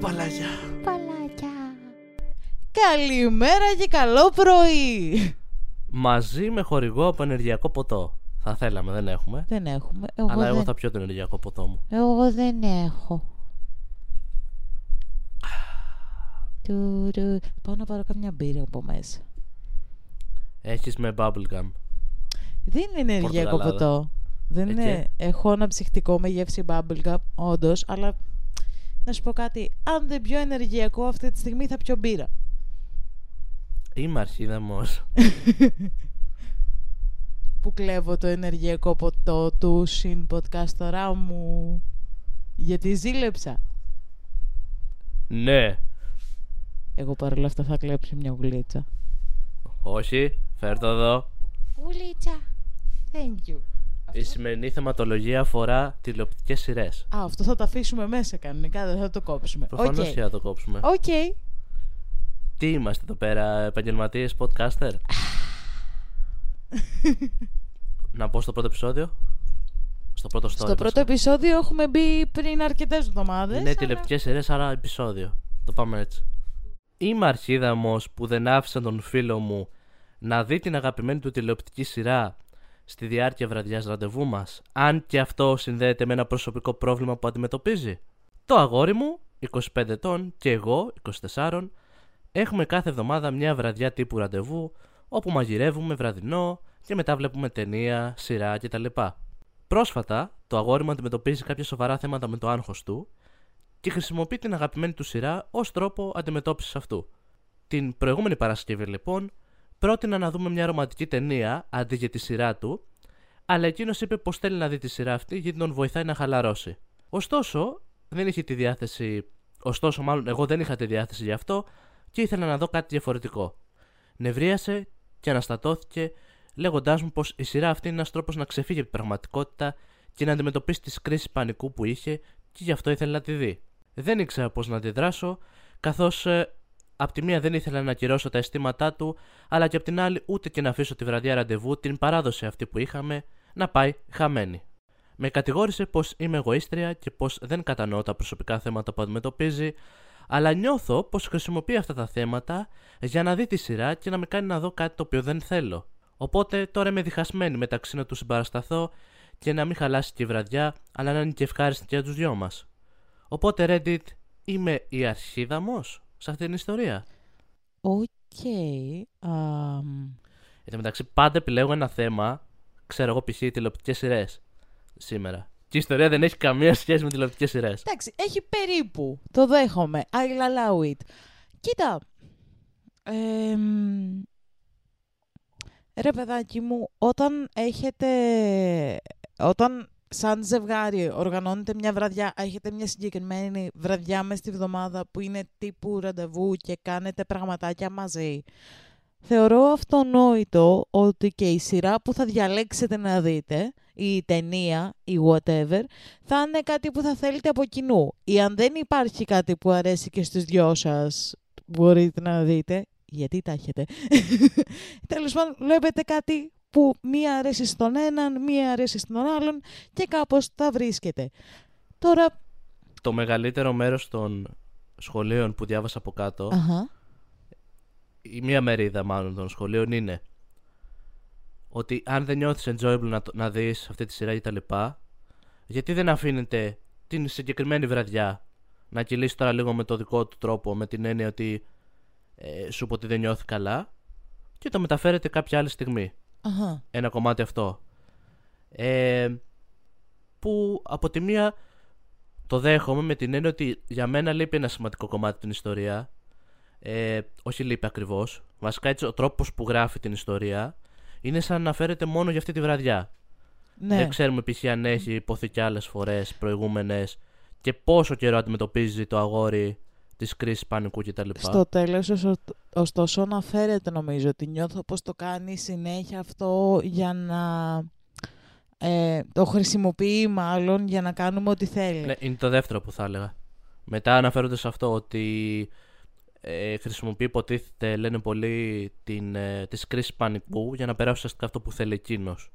παλάκια. Παλάκια. Καλημέρα και καλό πρωί. Μαζί με χορηγό από ενεργειακό ποτό. Θα θέλαμε, δεν έχουμε. Δεν έχουμε. Εγώ αλλά εγώ δεν... θα πιω το ενεργειακό ποτό μου. Εγώ δεν έχω. Τουρου. Πάω να πάρω καμιά μπύρα από μέσα. Έχεις με bubblegum. Δεν είναι ενεργειακό Πορτογαλάδα. ποτό. Δεν Ε, είναι. Έχω ένα ψυχτικό με γεύση bubblegum, όντως, αλλά να σου πω κάτι. Αν δεν πιω ενεργειακό αυτή τη στιγμή θα πιω μπύρα. Είμαι αρχίδαμος. Που κλέβω το ενεργειακό ποτό του συν podcastορά μου. Γιατί ζήλεψα. ναι. Εγώ παρόλα αυτά θα κλέψω μια γουλίτσα. Όχι. Φέρ το εδώ. Γουλίτσα. Thank you. Η σημερινή θεματολογία αφορά τηλεοπτικές σειρές. Α, αυτό θα το αφήσουμε μέσα κανονικά, δεν θα το κόψουμε. Προφανώς Οκ. και θα το κόψουμε. Οκ. Τι είμαστε εδώ πέρα, επαγγελματίες podcaster; να πω στο πρώτο επεισόδιο; Στο πρώτο story. Στο πρώτο βασικά. επεισόδιο έχουμε μπει πριν αρκετές εβδομάδες. Είναι τηλεοπτικές σειρές, άρα επεισόδιο. Το πάμε έτσι. Είμαι αρχίδαμος που δεν άφησα τον φίλο μου να δει την αγαπημένη του τηλεοπτική σειρά στη διάρκεια βραδιάς ραντεβού μας, αν και αυτό συνδέεται με ένα προσωπικό πρόβλημα που αντιμετωπίζει. Το αγόρι μου, 25 ετών, και εγώ, 24, έχουμε κάθε εβδομάδα μια βραδιά τύπου ραντεβού, όπου μαγειρεύουμε βραδινό και μετά βλέπουμε ταινία, σειρά κτλ. Πρόσφατα, το αγόρι μου αντιμετωπίζει κάποια σοβαρά θέματα με το άγχος του και χρησιμοποιεί την αγαπημένη του σειρά ως τρόπο αντιμετώπισης αυτού. Την προηγούμενη Παρασκευή, λοιπόν, πρότεινα να δούμε μια ρομαντική ταινία αντί για τη σειρά του, αλλά εκείνος είπε πως θέλει να δει τη σειρά αυτή γιατί τον βοηθάει να χαλαρώσει. Ωστόσο, δεν είχε τη διάθεση. Ωστόσο, μάλλον εγώ δεν είχα τη διάθεση γι' αυτό και ήθελα να δω κάτι διαφορετικό. Νευρίασε και αναστατώθηκε, λέγοντάς μου πως η σειρά αυτή είναι ένας τρόπος να ξεφύγει από την πραγματικότητα και να αντιμετωπίσει τις κρίσεις πανικού που είχε και γι' αυτό ήθελα να τη δει. Δεν ήξερα πώ να αντιδράσω, καθώς ε, απ' τη μία δεν ήθελα να ακυρώσω τα αισθήματά του, αλλά και απ' την άλλη ούτε και να αφήσω τη βραδιά ραντεβού, την παράδοση αυτή που είχαμε, να πάει χαμένη. Με κατηγόρησε πως είμαι εγωίστρια και πως δεν κατανοώ τα προσωπικά θέματα που αντιμετωπίζει, αλλά νιώθω πως χρησιμοποιεί αυτά τα θέματα για να δει τη σειρά και να με κάνει να δω κάτι το οποίο δεν θέλω. Οπότε τώρα είμαι διχασμένη μεταξύ να τους συμπαρασταθώ και να μην χαλάσει και η βραδιά, αλλά να είναι και ευχάριστη και για τους δυο μας. Οπότε Reddit, είμαι η αρχίδαμος; Σε αυτή την ιστορία. Οκ. αμ, Εν τω μεταξύ, πάντα επιλέγω ένα θέμα, ξέρω εγώ π.χ. τηλεοπτικές σειρές σήμερα. Και η ιστορία δεν έχει καμία σχέση με τηλεοπτικές σειρές. Εντάξει, έχει περίπου. Το δέχομαι. I'll allow it. Κοίτα. εμ, ρε παιδάκι μου, όταν έχετε... Όταν σαν ζευγάρι οργανώνετε μια βραδιά, έχετε μια συγκεκριμένη βραδιά μες στη βδομάδα που είναι τύπου ραντεβού και κάνετε πραγματάκια μαζί. Θεωρώ αυτονόητο ότι και η σειρά που θα διαλέξετε να δείτε, η ταινία, η whatever, θα είναι κάτι που θα θέλετε από κοινού. Ή αν δεν υπάρχει κάτι που αρέσει και στους δυο σας, μπορείτε να δείτε, γιατί τα έχετε. Τέλος πάντων, βλέπετε κάτι που μία αρέσει στον έναν, μία αρέσει στον άλλον και κάπως τα βρίσκετε. Τώρα, Το μεγαλύτερο μέρος των σχολείων που διάβασα από κάτω, αχα, η μία μερίδα μάλλον των σχολείων είναι ότι αν δεν νιώθεις enjoyable να, το- να δεις αυτή τη σειρά ή τα λοιπά, γιατί δεν αφήνεται την συγκεκριμένη βραδιά να κυλήσεις τώρα λίγο με το δικό του τρόπο, με την έννοια ότι ε, σου πω ότι δεν νιώθει καλά και το μεταφέρετε κάποια άλλη στιγμή. Αχα, Ένα κομμάτι αυτό. Ε, που από τη μία το δέχομαι με την έννοια ότι για μένα λείπει ένα σημαντικό κομμάτι την ιστορία. Ε, όχι λείπει ακριβώς. Βασικά έτσι ο τρόπος που γράφει την ιστορία είναι σαν να φέρεται μόνο για αυτή τη βραδιά. ναι. Δεν ξέρουμε π.χ. αν έχει υποθεί και άλλες φορές προηγούμενες και πόσο καιρό αντιμετωπίζει το αγόρι της κρίσης πανικού κτλ. Στο τέλος, ωστο- ωστόσο, αναφέρεται νομίζω ότι νιώθω πως το κάνει συνέχεια αυτό για να... Ε, το χρησιμοποιεί μάλλον για να κάνουμε ό,τι θέλει. Ναι, είναι το δεύτερο που θα έλεγα. Μετά αναφέρονται σε αυτό ότι ε, χρησιμοποιεί υποτίθεται, λένε πολύ, την, ε, τις κρίσεις πανικού για να περάσει ουσιαστικά αυτό που θέλει εκείνος.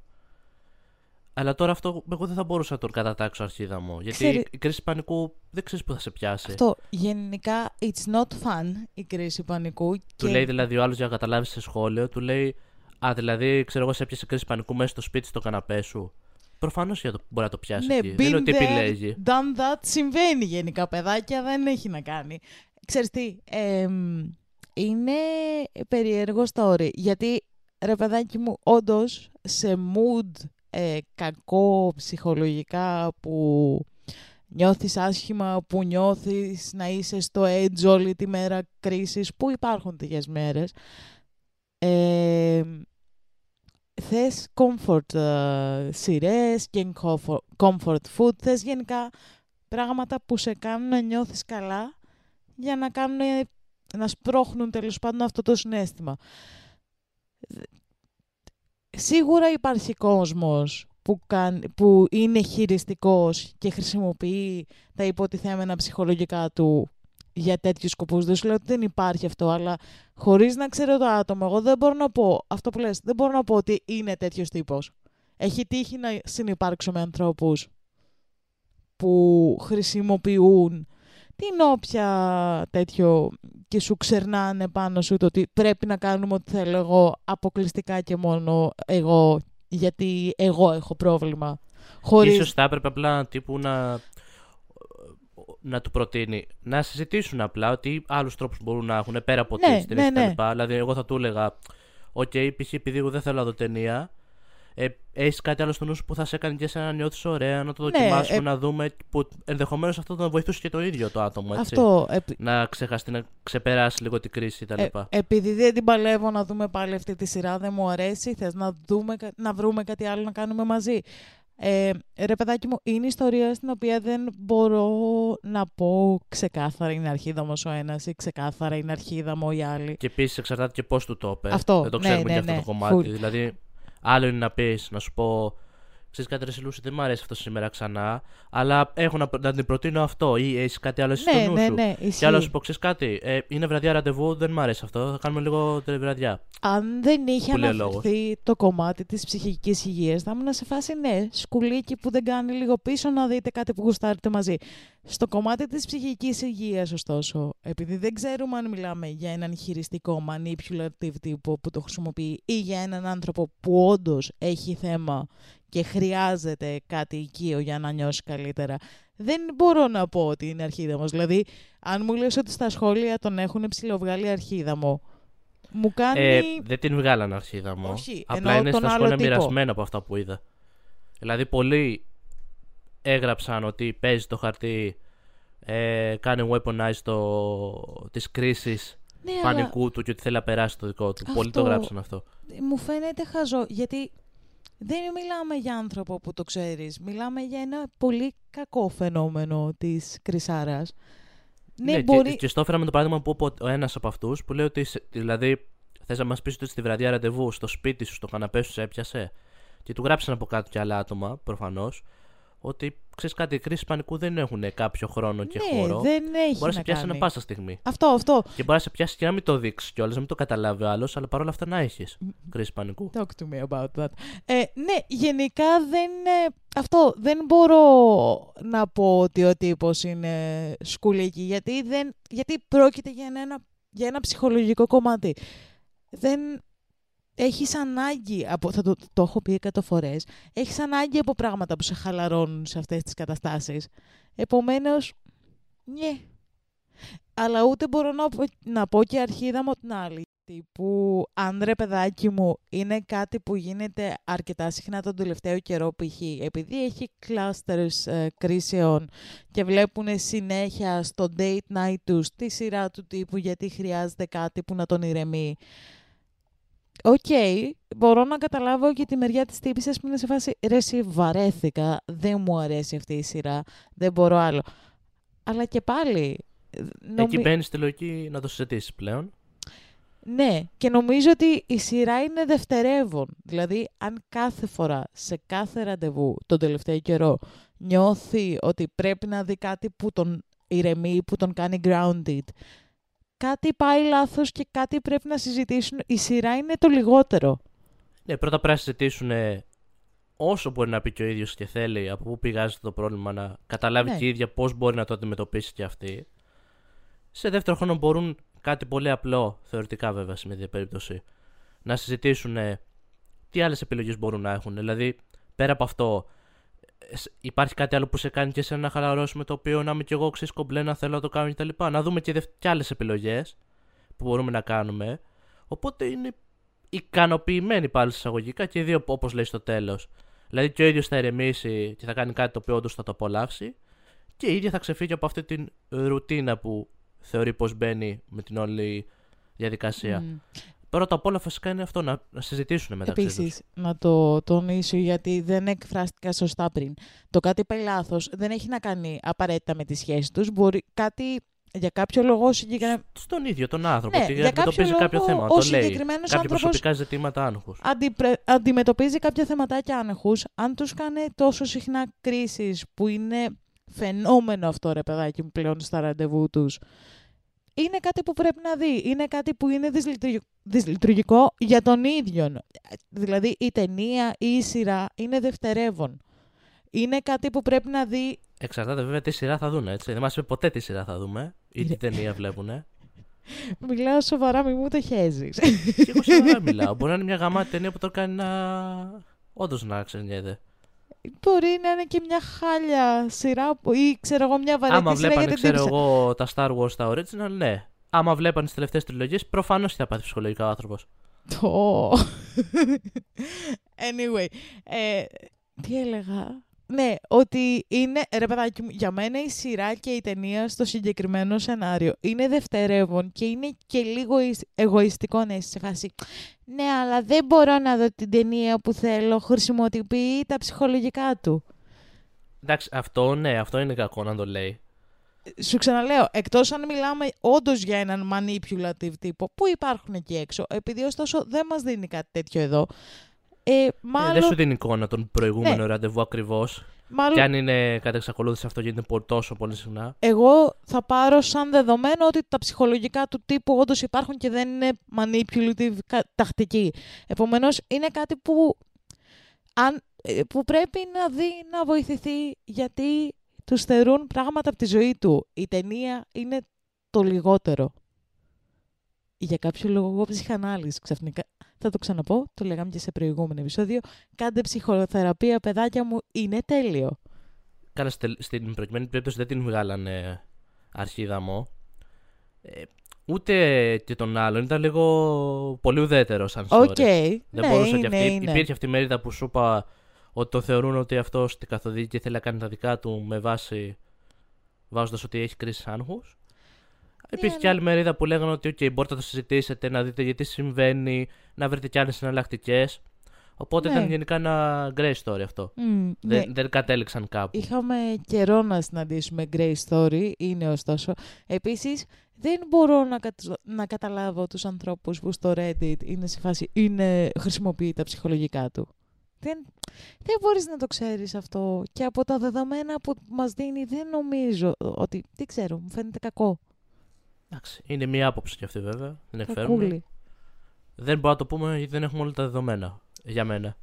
Αλλά τώρα αυτό εγώ δεν θα μπορούσα να τον κατατάξω αρχίδα μου. Γιατί Ξέρει- η κρίση πανικού δεν ξέρεις που θα σε πιάσει. Αυτό γενικά it's not fun η κρίση πανικού. Του και... λέει δηλαδή ο άλλος για να καταλάβεις σε σχόλιο, του λέει Α, δηλαδή ξέρω εγώ σε έπιασε κρίση πανικού μέσα στο σπίτι στο καναπέ σου. Προφανώς μπορεί να το πιάσει Ναι, εκεί. Δεν είναι been ότι there, επιλέγει. done that, συμβαίνει γενικά παιδάκια, δεν έχει να κάνει. Ξέρεις τι, εμ, είναι περίεργο story, γιατί ρε παιδάκι μου, όντως σε mood ε, κακό ψυχολογικά που νιώθεις άσχημα, που νιώθεις να είσαι στο edge όλη τη μέρα κρίσης, που υπάρχουν τέτοιες μέρες, ε, θες comfort ε, σειρές και comfort, comfort food, θες γενικά πράγματα που σε κάνουν να νιώθεις καλά για να κάνουν, να σπρώχνουν τέλος πάντων αυτό το συνέστημα. Σίγουρα υπάρχει κόσμος που, κάν- που είναι χειριστικός και χρησιμοποιεί τα υποτιθέμενα ψυχολογικά του για τέτοιους σκοπούς. Δεν σου λέω ότι δεν υπάρχει αυτό, αλλά χωρίς να ξέρω το άτομο, εγώ δεν μπορώ να πω, αυτό που λες, δεν μπορώ να πω ότι είναι τέτοιος τύπος. Έχει τύχει να συνυπάρξω με ανθρώπους που χρησιμοποιούν την όποια τέτοιο και σου ξερνάνε πάνω σου το ότι πρέπει να κάνουμε ό,τι θέλω εγώ αποκλειστικά και μόνο εγώ γιατί εγώ έχω πρόβλημα. Χωρίς... Ίσως θα έπρεπε απλά τύπου να, να του προτείνει να συζητήσουν απλά ότι άλλους τρόπους μπορούν να έχουν πέρα από Ναι, τις ναι, ταινίες ναι. κτλ. Δηλαδή, εγώ θα του έλεγα, Οκ, π.χ. επειδή εγώ δεν θέλω να δω ταινία, ε, έχεις κάτι άλλο στο νου σου που θα σε έκανε και εσένα να νιώθεις ωραία, να το Ναι, δοκιμάσουμε, ε- να δούμε. Που ενδεχομένως αυτό να βοηθούσε και το ίδιο το άτομο, έτσι. Αυτό. επ- Να ξεχαστεί, να ξεπεράσει λίγο την κρίση κτλ. Ε, επειδή δεν την παλεύω να δούμε πάλι αυτή τη σειρά, δεν μου αρέσει, θες να, δούμε, κα- να βρούμε κάτι άλλο να κάνουμε μαζί. Ε, ρε παιδάκι μου, είναι ιστορία στην οποία δεν μπορώ να πω ξεκάθαρα είναι αρχίδαμος ο ένας ή ξεκάθαρα είναι αρχίδαμο οι άλλοι. Και επίσης εξαρτάται και πώς του το είπε. Αυτό, Δεν το ναι, ξέρουμε ναι, και αυτό ναι, το κομμάτι. full. Δηλαδή, άλλο είναι να πεις, να σου πω. Ξέρεις κάτι, ρε Σιλούση, δεν μου αρέσει αυτό σήμερα ξανά. Αλλά έχω να, να την προτείνω αυτό. Ή έχει κάτι άλλο εσύ ναι, στο νου ναι, σου. ναι, Και ισχύει. άλλο σου πω, ξέρεις κάτι. Ε, είναι βραδιά ραντεβού, δεν μου αρέσει αυτό. Θα κάνουμε λίγο τη βραδιά. Αν δεν είχε Που λέει ο λόγος. αναφερθεί το κομμάτι της ψυχικής υγείας, θα ήμουν σε φάση ναι, σκουλίκι που δεν κάνει λίγο πίσω να δείτε κάτι που γουστάρετε μαζί. Στο κομμάτι της ψυχικής υγείας, ωστόσο, επειδή δεν ξέρουμε αν μιλάμε για έναν χειριστικό manipulative τύπο που το χρησιμοποιεί ή για έναν άνθρωπο που όντως έχει θέμα και χρειάζεται κάτι οικείο για να νιώσει καλύτερα, δεν μπορώ να πω ότι είναι αρχίδαμος. Δηλαδή, αν μου λες ότι στα σχόλια τον έχουν ψηλοβγάλει αρχίδαμο, μου κάνει... Ε, δεν την βγάλαν αρχίδα μου. Όχι, Απλά εννοώ είναι τον στα άλλο σχόλια τύπο. μοιρασμένα από αυτά που είδα. Δηλαδή, πολλοί έγραψαν ότι παίζει το χαρτί, ε, κάνει weaponize το, τις κρίσεις ναι, πανικού του και ότι θέλει να περάσει το δικό του. Πολλοί το Αυτό- γράψαν αυτό. αλλά μου φαίνεται χαζό, γιατί δεν μιλάμε για άνθρωπο που το ξέρεις. Μιλάμε για ένα πολύ κακό φαινόμενο της κρυσάρας. Ναι, και- μπορεί... Και, στο έφερα με το παράδειγμα που είπε ο ένας από αυτούς που λέει ότι. σε- Δηλαδή, θες να μας πεις ότι στη βραδιά ραντεβού στο σπίτι σου, στο καναπέ σου σε έπιασε; Και του γράψαν από κάτω και άλλα άτομα, προφανώς, ότι ξέρεις κάτι, οι κρίσεις πανικού δεν έχουν κάποιο χρόνο και ναι, χώρο. δεν έχει Μπορεί να σε να πιάσει κάνει. ανα πάσα στιγμή. Αυτό, αυτό. Και μπορεί να σε πιάσει και να μην το δείξεις κιόλας, να μην το καταλάβει ο άλλος, αλλά παρόλα αυτά να έχεις κρίση πανικού. Talk to me about that. Ε, ναι, γενικά δεν... ε, αυτό, δεν μπορώ να πω ότι ο τύπος είναι σκουλίκι, γιατί, δεν, γιατί πρόκειται για ένα, για ένα ψυχολογικό κομμάτι. Δεν έχεις ανάγκη, από, θα το, το έχω πει εκατό φορές, έχεις ανάγκη από πράγματα που σε χαλαρώνουν σε αυτές τις καταστάσεις. Επομένως, ναι. Αλλά ούτε μπορώ να, πω- να πω και αρχίδα μου την άλλη τύπου αν ρε παιδάκι μου είναι κάτι που γίνεται αρκετά συχνά τον τελευταίο καιρό π.χ. επειδή έχει clusters ε, κρίσεων και βλέπουν συνέχεια στο date night τους τη σειρά του τύπου γιατί χρειάζεται κάτι που να τον ηρεμεί. Οκ, μπορώ να καταλάβω και τη μεριά της τύπης που είναι σε φάση ρε εσύ βαρέθηκα, δεν μου αρέσει αυτή η σειρά, δεν μπορώ άλλο. Αλλά και πάλι... νομι- Εκεί μπαίνεις στη λογική να το συζητήσεις πλέον. ναι, και νομίζω ότι η σειρά είναι δευτερεύον. Δηλαδή, αν κάθε φορά, σε κάθε ραντεβού, τον τελευταίο καιρό, νιώθει ότι πρέπει να δει κάτι που τον ηρεμεί, που τον κάνει grounded, κάτι πάει λάθος και κάτι πρέπει να συζητήσουν. Η σειρά είναι το λιγότερο. Ναι, πρώτα πρέπει να συζητήσουν ε, όσο μπορεί να πει και ο ίδιος και θέλει, από πού πηγάζει το πρόβλημα, να καταλάβει Ναι. και η ίδια πώς μπορεί να το αντιμετωπίσει και αυτή. Σε δεύτερο χρόνο μπορούν κάτι πολύ απλό, θεωρητικά βέβαια σε μια τέτοια περίπτωση, να συζητήσουν ε, τι άλλες επιλογές μπορούν να έχουν. Δηλαδή, πέρα από αυτό, ε, σ- υπάρχει κάτι άλλο που σε κάνει και σε να χαλαρώσει το οποίο να είμαι κι εγώ ξέρεις κομπλέ να θέλω να το κάνω κτλ. Να δούμε και, δευ- και άλλες επιλογές που μπορούμε να κάνουμε. Οπότε είναι ικανοποιημένοι πάλι εισαγωγικά και οι δύο όπως λέει στο τέλος. Δηλαδή και ο ίδιος θα ηρεμήσει και θα κάνει κάτι το οποίο όντως θα το απολαύσει και η ίδια θα ξεφύγει από αυτή την ρουτίνα που θεωρεί πως μπαίνει με την όλη διαδικασία. Μμ. Πρώτα απ' όλα φυσικά είναι αυτό να, να συζητήσουν μεταξύ τους. Επίση, να το τονίσω γιατί δεν εκφράστηκα σωστά πριν. Το κάτι πάει λάθος δεν έχει να κάνει απαραίτητα με τη σχέση τους. Μπορεί κάτι για κάποιο λόγο συγκεκριμένα. Στον ίδιο τον άνθρωπο. Ναι, ότι για κάποιο αντιμετωπίζει κάποιο λόγο θέμα. ο Το λέει. συγκεκριμένος Κάποια άνθρωπος- προσωπικά ζητήματα άγχους. Αντιπρε... Αντιμετωπίζει κάποια θεματάκια άνεχους. Αν τους κάνει τόσο συχνά κρίσεις που είναι φαινόμενο αυτό ρε παιδάκι μου πλέον στα ραντεβού τους, είναι κάτι που πρέπει να δει. Είναι κάτι που είναι δυσλειτουργ- δυσλειτουργικό για τον ίδιο. Δηλαδή η ταινία ή η σειρά είναι δευτερεύον. Είναι κάτι που πρέπει να δει Εξαρτάται βέβαια τι σειρά θα δουν, έτσι. Δεν μας είπε ποτέ τι σειρά θα δούμε ή τι ταινία βλέπουν. Μιλάω σοβαρά, μη μου το χέζεις. Και εγώ σίγουρα μιλάω. Μπορεί να είναι μια γαμάτη ταινία που το κάνει να. όντως να ξενιέται. Μπορεί να είναι και μια χάλια σειρά που- ή ξέρω εγώ μια βαρετή Άμα σειρά βλέπανε, για την ξέρω τύψα. εγώ, τα Star Wars, τα original, ναι. Άμα βλέπανε τις τελευταίες τριλογίες, προφανώς θα πάθει ψυχολογικά ο άνθρωπος. Το. anyway, ε, τι έλεγα; Ναι, ότι είναι, ρε παιδάκι μου, για μένα η σειρά και η ταινία στο συγκεκριμένο σενάριο είναι δευτερεύον και είναι και λίγο εισ- εγωιστικό να είσαι σε φάση. Ναι, αλλά δεν μπορώ να δω την ταινία που θέλω, χρησιμοποιεί τα ψυχολογικά του. Εντάξει, αυτό ναι, αυτό είναι κακό να το λέει. Σου ξαναλέω, εκτός αν μιλάμε όντως για έναν manipulative τύπο, που υπάρχουν εκεί έξω, επειδή ωστόσο δεν μας δίνει κάτι τέτοιο εδώ, ε, Ε, μάλλον, δεν σου δίνει εικόνα τον προηγούμενο Ναι. ραντεβού ακριβώς. μάλλον Και αν είναι κατά εξακολούθηση αυτό γίνεται πο- τόσο πολύ συχνά. εγώ θα πάρω σαν δεδομένο ότι τα ψυχολογικά του τύπου όντως υπάρχουν και δεν είναι manipulative κα- τακτική. Επομένως, είναι κάτι που, αν, ε, που πρέπει να δει να βοηθηθεί γιατί τους στερούν πράγματα από τη ζωή του. Η ταινία είναι το λιγότερο. Για κάποιο λόγο εγώ ψυχανάλυση ξαφνικά. Θα το ξαναπώ, το λέγαμε και σε προηγούμενο επεισόδιο. Κάντε ψυχοθεραπεία, παιδάκια μου, είναι τέλειο. Καλά, στε- στην προκειμένη περίπτωση δεν την βγάλανε αρχίδαμο. Ε, ούτε και τον άλλον. Ήταν λίγο πολύ ουδέτερο σαν story. Ok. Δεν ναι, μπορούσε είναι, και αυτή. είναι. Υπήρχε αυτή η μερίδα που σου είπα ότι το θεωρούν ότι αυτός την καθοδήγη και θέλει να κάνει τα δικά του με βάση. βάζοντας ότι έχει κρίση άγχους. Υπήρχε και Ναι, αλλά- άλλη μερίδα που λέγανε ότι okay, μπορείτε να το συζητήσετε, να δείτε γιατί συμβαίνει, να βρείτε κι άλλες εναλλακτικές. Οπότε Ναι. ήταν γενικά ένα grey story αυτό. Μμ, ναι. Δεν, δεν κατέληξαν κάπου. Είχαμε καιρό να συναντήσουμε Grey Story, είναι ωστόσο. Επίσης, δεν μπορώ να, κατα- να καταλάβω τους ανθρώπους που στο Reddit είναι σε φάση, είναι, χρησιμοποιεί τα ψυχολογικά του. Δεν, δεν μπορείς να το ξέρεις αυτό. Και από τα δεδομένα που μας δίνει, δεν νομίζω ότι, τι ξέρω, μου φαίνεται κακό. Εντάξει, είναι μία άποψη κι αυτή βέβαια. Δεν εκφέρουμε. Κακούλη. Δεν μπορούμε να το πούμε γιατί δεν έχουμε όλα τα δεδομένα. Για μένα.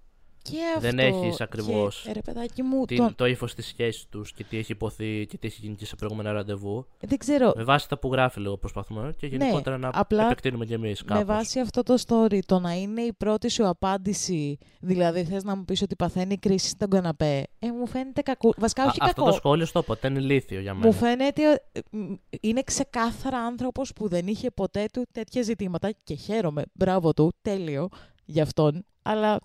Και Δεν αυτό, έχεις ακριβώς Και, ρε παιδάκι μου, Τι, τον- Το ύφος της σχέσης τους και τι έχει υποθεί και τι έχει γίνει και σε προηγούμενα ραντεβού. δεν ξέρω, Με βάση τα που γράφει λίγο προσπαθούμε και γενικότερα να Ναι, απλά επεκτείνουμε κι εμείς κάπως. Με βάση αυτό το story, το να είναι η πρώτη σου απάντηση, δηλαδή θες να μου πεις ότι παθαίνει κρίση στον καναπέ, ε, μου φαίνεται κακό. Βασικά, Α, όχι αυτό κακό. το σχόλιο στο ποτέ είναι ηλίθιο για μένα. Μου φαίνεται ε, μ, είναι ξεκάθαρα άνθρωπος που δεν είχε ποτέ του τέτοια ζητήματα και χαίρομαι, μπράβο του, τέλειο για αυτόν, αλλά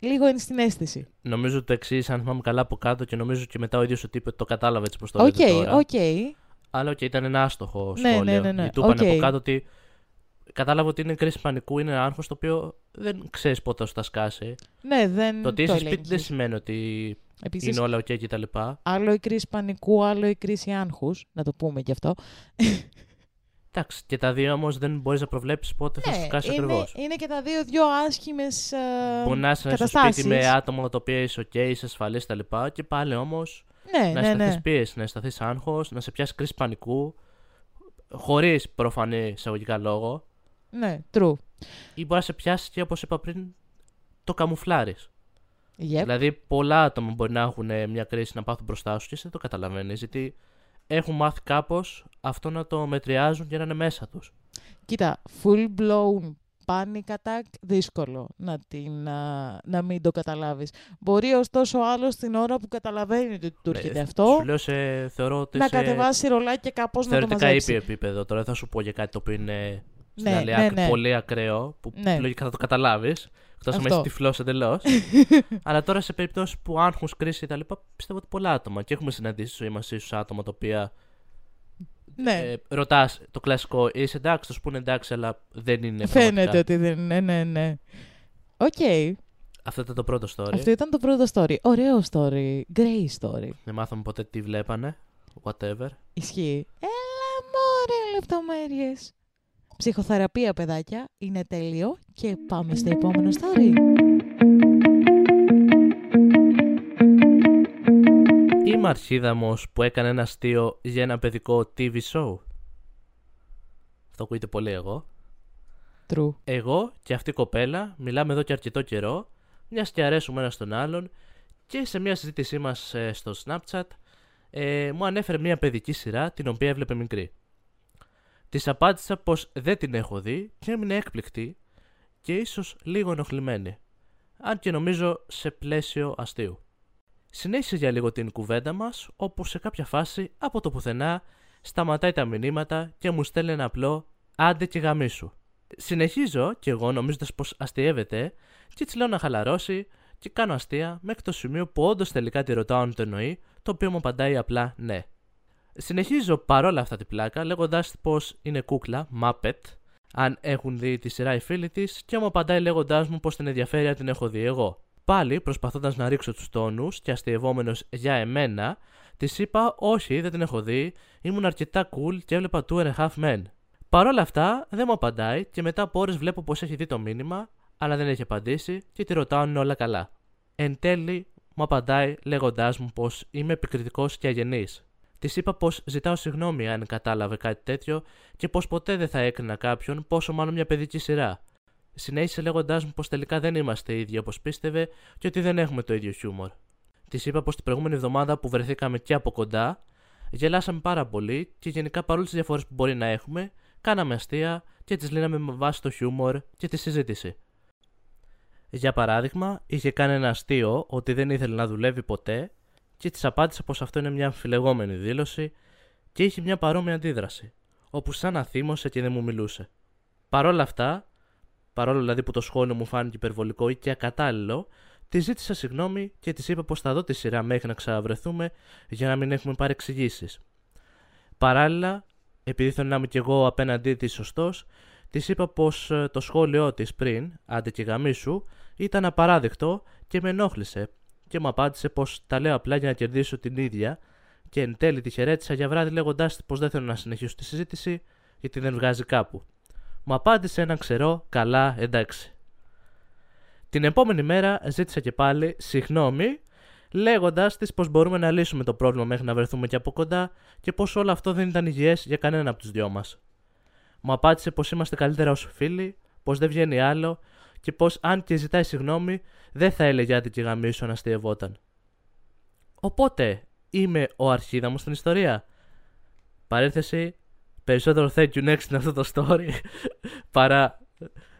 λίγο είναι στην αίσθηση. Νομίζω το εξής, αν θυμάμαι καλά από κάτω και νομίζω και μετά ο ίδιος ο τύπος το κατάλαβε έτσι πώ το Οκ, λέτε τώρα. οκ. Αλλά οκ, ήταν ένα άστοχο Ναι, σχόλιο. ναι, ναι, ναι. Γιατί του είπαν Οκ. από κάτω ότι. Κατάλαβα ότι είναι κρίση πανικού, είναι ένα άγχος το οποίο δεν ξέρεις πότε θα σκάσει. Ναι, δεν Το ότι είσαι σπίτι δεν ελέγχεις. σημαίνει ότι Επίσης, είναι όλα οκ κτλ. άλλο η κρίση πανικού, άλλο η κρίση άγχους, να το πούμε κι αυτό. Εντάξει, και τα δύο όμως δεν μπορείς να προβλέψεις πότε θα σου σκάσει ακριβώς. Ναι, είναι, είναι και τα δύο δύο άσχημες ε, Μπορεί να είσαι στο καταστάσεις. σπίτι με άτομα τα οποία είσαι οκ, είσαι ασφαλής κτλ. Και πάλι όμως Ναι, να ναι, αισθανθείς ναι. πίεση, να αισθανθείς άγχος, να σε πιάσει κρίση πανικού. Χωρίς προφανή εισαγωγικά λόγο. Ναι, true. Ή μπορεί να σε πιάσει και όπως είπα πριν, το καμουφλάρεις. Yep. Δηλαδή, πολλά άτομα μπορεί να έχουν ε, μια κρίση να πάθουν μπροστά σου και εσύ δεν το καταλαβαίνεις. Γιατί έχουν μάθει κάπως αυτό να το μετριάζουν και να είναι μέσα τους. Κοίτα, full blown panic attack, δύσκολο να, την, α, να μην το καταλάβεις. Μπορεί ωστόσο ο άλλος την ώρα που καταλαβαίνει ότι του έρχεται Ε, αυτό, Σου λέω σε, θεωρώ ότι να σε κατεβάσει ρολάκι και κάπως να το θεωρητικά μαζέψει. ήπιο επίπεδο. Τώρα δεν θα σου πω για κάτι το οποίο είναι στην Ναι, άλλη ναι, άκρη ναι. πολύ ακραίο, που Ναι. λογικά θα το καταλάβεις. Εκτός αν Αυτό. είσαι τυφλός εντελώς. Αλλά τώρα σε περιπτώσεις που άγχος, κρίση κτλ. πιστεύω ότι πολλά άτομα και έχουμε συναντήσει στη ζωή μας ίσως άτομα τα οποία Ναι, ε, ρωτάς το κλασικό είσαι εντάξει, θα σου πούνε εντάξει, αλλά δεν είναι. φαίνεται πραγματικά. ότι δεν είναι, ναι, ναι. ΟΚ, Αυτό ήταν το πρώτο story. αυτό ήταν το πρώτο story. Ωραίο story, grey story. Δεν μάθαμε ποτέ τι βλέπανε. Whatever. Ισχύει. Έλα μωρέ λεπτομέρειες. Ψυχοθεραπεία, παιδάκια, είναι τέλειο και πάμε στο επόμενο story. Είμαι αρχίδαμος που έκανε ένα αστείο για ένα παιδικό TV show. Αυτό ακούγεται πολύ εγώ. True. Εγώ και αυτή η κοπέλα μιλάμε εδώ και αρκετό καιρό, μιας και αρέσουμε ένας τον άλλον, και σε μια συζήτησή μας στο Snapchat ε, μου ανέφερε μια παιδική σειρά την οποία έβλεπε μικρή. Της απάντησα πως δεν την έχω δει και έμεινε έκπληκτη και ίσως λίγο ενοχλημένη. Αν και νομίζω σε πλαίσιο αστείου. Συνέχισε για λίγο την κουβέντα μας, όπου σε κάποια φάση από το πουθενά σταματάει τα μηνύματα και μου στέλνει ένα απλό άντε και γαμίσου. Συνεχίζω και εγώ νομίζοντας πως αστείευεται, και έτσι λέω να χαλαρώσει και κάνω αστεία μέχρι το σημείο που όντως τελικά τη ρωτάω αν το εννοεί, το οποίο μου απαντάει απλά ναι. Συνεχίζω παρόλα αυτά την πλάκα λέγοντα πως είναι κούκλα, Muppet, αν έχουν δει τη σειρά οι φίλοι της, και μου απαντάει λέγοντάς μου πως την ενδιαφέρει αν την έχω δει εγώ. Πάλι προσπαθώντας να ρίξω τους τόνους και αστειευόμενος για εμένα, της είπα όχι, δεν την έχω δει, ήμουν αρκετά cool και έβλεπα Two and a Half Men. Παρ' όλα αυτά δεν μου απαντάει και μετά από ώρες βλέπω πως έχει δει το μήνυμα, αλλά δεν έχει απαντήσει και τη ρωτάω αν είναι όλα καλά. Εν τέλει μου απαντάει λέγοντάς μου πως είμαι επικριτικός και αγενής. Της είπα πως ζητάω συγγνώμη αν κατάλαβε κάτι τέτοιο και πως ποτέ δεν θα έκρινα κάποιον, πόσο μάλλον μια παιδική σειρά. Συνέχισε λέγοντάς μου πως τελικά δεν είμαστε οι ίδιοι όπως πίστευε και ότι δεν έχουμε το ίδιο χιούμορ. Της είπα πως την προηγούμενη εβδομάδα που βρεθήκαμε και από κοντά, γελάσαμε πάρα πολύ και γενικά παρόλες τις διαφορές που μπορεί να έχουμε, κάναμε αστεία και τις λύναμε με βάση το χιούμορ και τη συζήτηση. Για παράδειγμα, είχε κάνει ένα αστείο ότι δεν ήθελε να δουλεύει ποτέ και της απάντησα πως αυτό είναι μια αμφιλεγόμενη δήλωση και είχε μια παρόμοια αντίδραση, όπου σαν να θύμωσε και δεν μου μιλούσε. Παρ' όλα αυτά, παρόλο δηλαδή που το σχόλιο μου φάνηκε υπερβολικό ή και ακατάλληλο, τη ζήτησα συγγνώμη και της είπα πως θα δω τη σειρά μέχρι να ξαναβρεθούμε για να μην έχουμε παρεξηγήσεις. Παράλληλα, επειδή θέλω να είμαι κι εγώ απέναντί της σωστός, της είπα πως το σχόλιο της πριν, άντε και γαμίσου, ήταν απαράδεκτο και με ενόχλησε και μου απάντησε πως τα λέω απλά για να κερδίσω την ίδια και εν τέλει τη χαιρέτησα για βράδυ λέγοντάς πως δεν θέλω να συνεχίσω τη συζήτηση γιατί δεν βγάζει κάπου. Μου απάντησε έναν ξερό, καλά, εντάξει. Την επόμενη μέρα ζήτησα και πάλι συγγνώμη, λέγοντα της πως μπορούμε να λύσουμε το πρόβλημα μέχρι να βρεθούμε και από κοντά και πως όλο αυτό δεν ήταν υγιές για κανένα από τους δυο μας. Μου απάντησε πως είμαστε καλύτερα ως φίλοι, πως δεν βγαίνει άλλο και πως αν και ζητάει συγγνώμη, δεν θα έλεγε άντε και γαμίσου αν αστείευόταν. Οπότε, είμαι ο αρχίδαμος στην ιστορία. Παρένθεση, περισσότερο thank you next είναι αυτό το story παρά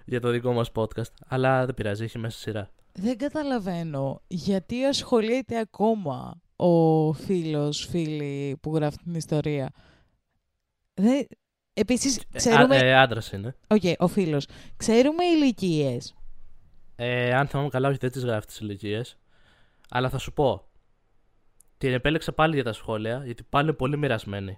για το δικό μας podcast. Αλλά δεν πειράζει, έχει μέσα σειρά. Δεν καταλαβαίνω γιατί ασχολείται ακόμα ο φίλος, φίλη που γράφει την ιστορία. Δεν... Επίσης, ξέρουμε... Ε, άντρας είναι. ΟΚ, ο φίλος. Ξέρουμε ηλικίες. Ε, αν θυμάμαι καλά, όχι δεν τις γράφεις τις ηλικίες. Αλλά θα σου πω. Την επέλεξα πάλι για τα σχόλια, γιατί πάλι είναι πολύ μοιρασμένοι.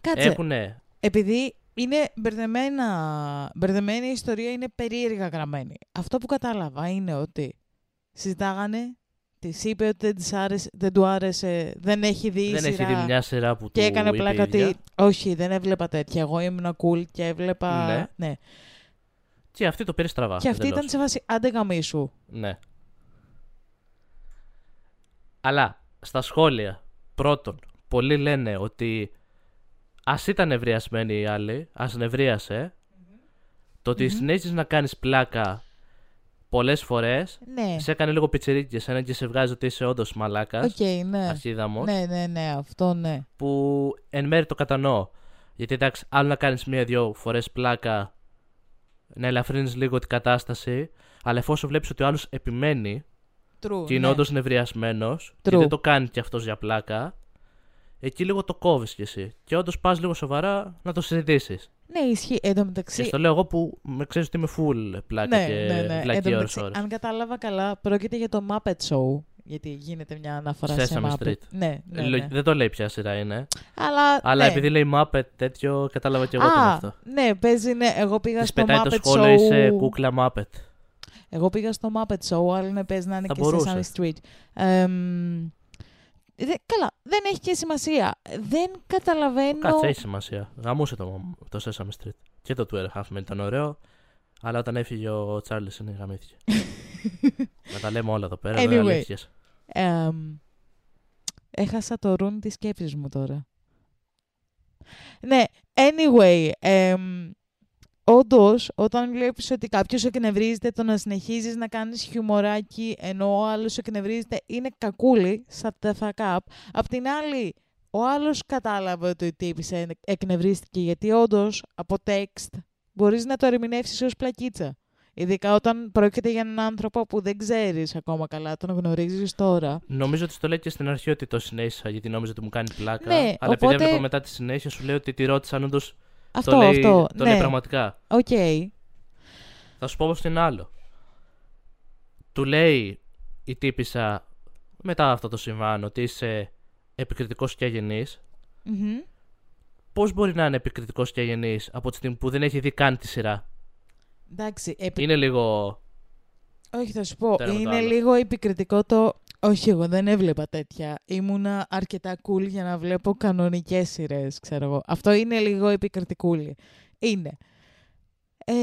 Κάτσε, Έχουνε επειδή είναι μπερδεμένα, μπερδεμένη η ιστορία, είναι περίεργα γραμμένη. Αυτό που κατάλαβα είναι ότι συζητάγανε, της είπε ότι δεν, της άρεσε, δεν του άρεσε, δεν έχει δει η δεν έχει σειρά δει μια σειρά που και του έκανε είπε η πλάκα ίδια. ότι όχι, δεν έβλεπα τέτοια. Εγώ ήμουν cool και έβλεπα. Ναι. ναι. Και αυτή το πήρε στραβά. Και αυτή εντελώς. ήταν σε βάση άντε γαμήσου. Ναι. Αλλά στα σχόλια, πρώτον, πολλοί λένε ότι ας ήταν νευριασμένοι οι άλλοι, ας νευρίασε, το ότι Μμμ. συνέχιζες να κάνεις πλάκα πολλές φορές Ναι. σε έκανε λίγο πιτσιρίκι για σένα και σε βγάζει ότι είσαι όντως μαλάκας. ΟΚ, ναι. Αρχίδαμος. Ναι, ναι, ναι, αυτό ναι. Που εν μέρει το κατανοώ. Γιατί εντάξει, άλλο να κάνεις μία-δύο φορές πλάκα, να ελαφρύνεις λίγο την κατάσταση, αλλά εφόσον βλέπεις ότι ο άλλος επιμένει True, και είναι ναι. όντως νευριασμένος και True. δεν το κάνει κι αυτός για πλάκα, εκεί λίγο το κόβεις κι εσύ. Και όντως πας λίγο σοβαρά να το συζητήσεις. Ναι, ισχύει. Εν τω Και μεταξύ, στο λέω εγώ που με ξέρεις ότι είμαι full πλάκα ναι, και ναι, ναι. Εν βλακή τω ώρες μεταξύ, ώρες. αν κατάλαβα καλά, πρόκειται για το Muppet Show. Γιατί γίνεται μια αναφορά σε Sesame Muppet. Street. Ναι, ναι, Λο- ναι. Δεν το λέει ποια σειρά είναι. Αλλά, Αλλά ναι. επειδή λέει Muppet τέτοιο, κατάλαβα και εγώ τι είναι Α, αυτό. ναι, παίζει, ναι. Εγώ πήγα Της στο πετάει το Muppet σχόλιο, Show. είσαι κούκλα Muppet. Εγώ πήγα στο Muppet Show, αλλά ναι, παίζει να είναι Θα και μπορούσε. στη Sesame Street. Εμ, δε- καλά, δεν έχει και σημασία. Δεν καταλαβαίνω. Κάτσε, έχει σημασία. Γαμούσε το, το Sesame Street. Και το Two and a Half Men ήταν ωραίο. Αλλά όταν έφυγε ο Τσάρλι είναι γαμήθηκε. να τα λέμε όλα εδώ πέρα. δεν Anyway. αλήθειες. Εμ, έχασα το ρουν της σκέψης μου τώρα. Ναι, anyway, εμ, όντως, όταν βλέπεις ότι κάποιος εκνευρίζεται, το να συνεχίζεις να κάνεις χιουμοράκι, ενώ ο άλλος εκνευρίζεται, είναι κακούλι, σαν the fuck up. Απ' την άλλη, ο άλλος κατάλαβε ότι η τύπησα εκνευρίστηκε, γιατί όντως, από text, μπορείς να το ερμηνεύσεις ως πλακίτσα. Ειδικά όταν πρόκειται για έναν άνθρωπο που δεν ξέρεις ακόμα καλά, τον γνωρίζεις τώρα. Νομίζω ότι στο λέει και στην αρχή ότι το συνέχισα γιατί νόμιζα ότι μου κάνει πλάκα. Ναι, αλλά επειδή οπότε- έβλεπα μετά τη συνέχεια σου λέει ότι τη ρώτησαν όντως Αυτό, το, λέει, αυτό. το ναι. λέει πραγματικά. ΟΚ. Θα σου πω όμως είναι άλλο. Του λέει η τύπισσα μετά αυτό το συμβάν ότι είσαι επικριτικός και αγενής. Μμμ. Πώς μπορεί να είναι επικριτικός και αγενής από τη στιγμή που δεν έχει δει καν τη σειρά; Εντάξει, επι... Είναι λίγο. όχι θα σου πω, Τέρα με το είναι άλλο. λίγο επικριτικό το... Όχι, εγώ δεν έβλεπα τέτοια. Ήμουνα αρκετά cool για να βλέπω κανονικές σειρές, ξέρω εγώ. Αυτό είναι λίγο επικριτικούλι. Είναι. Ε,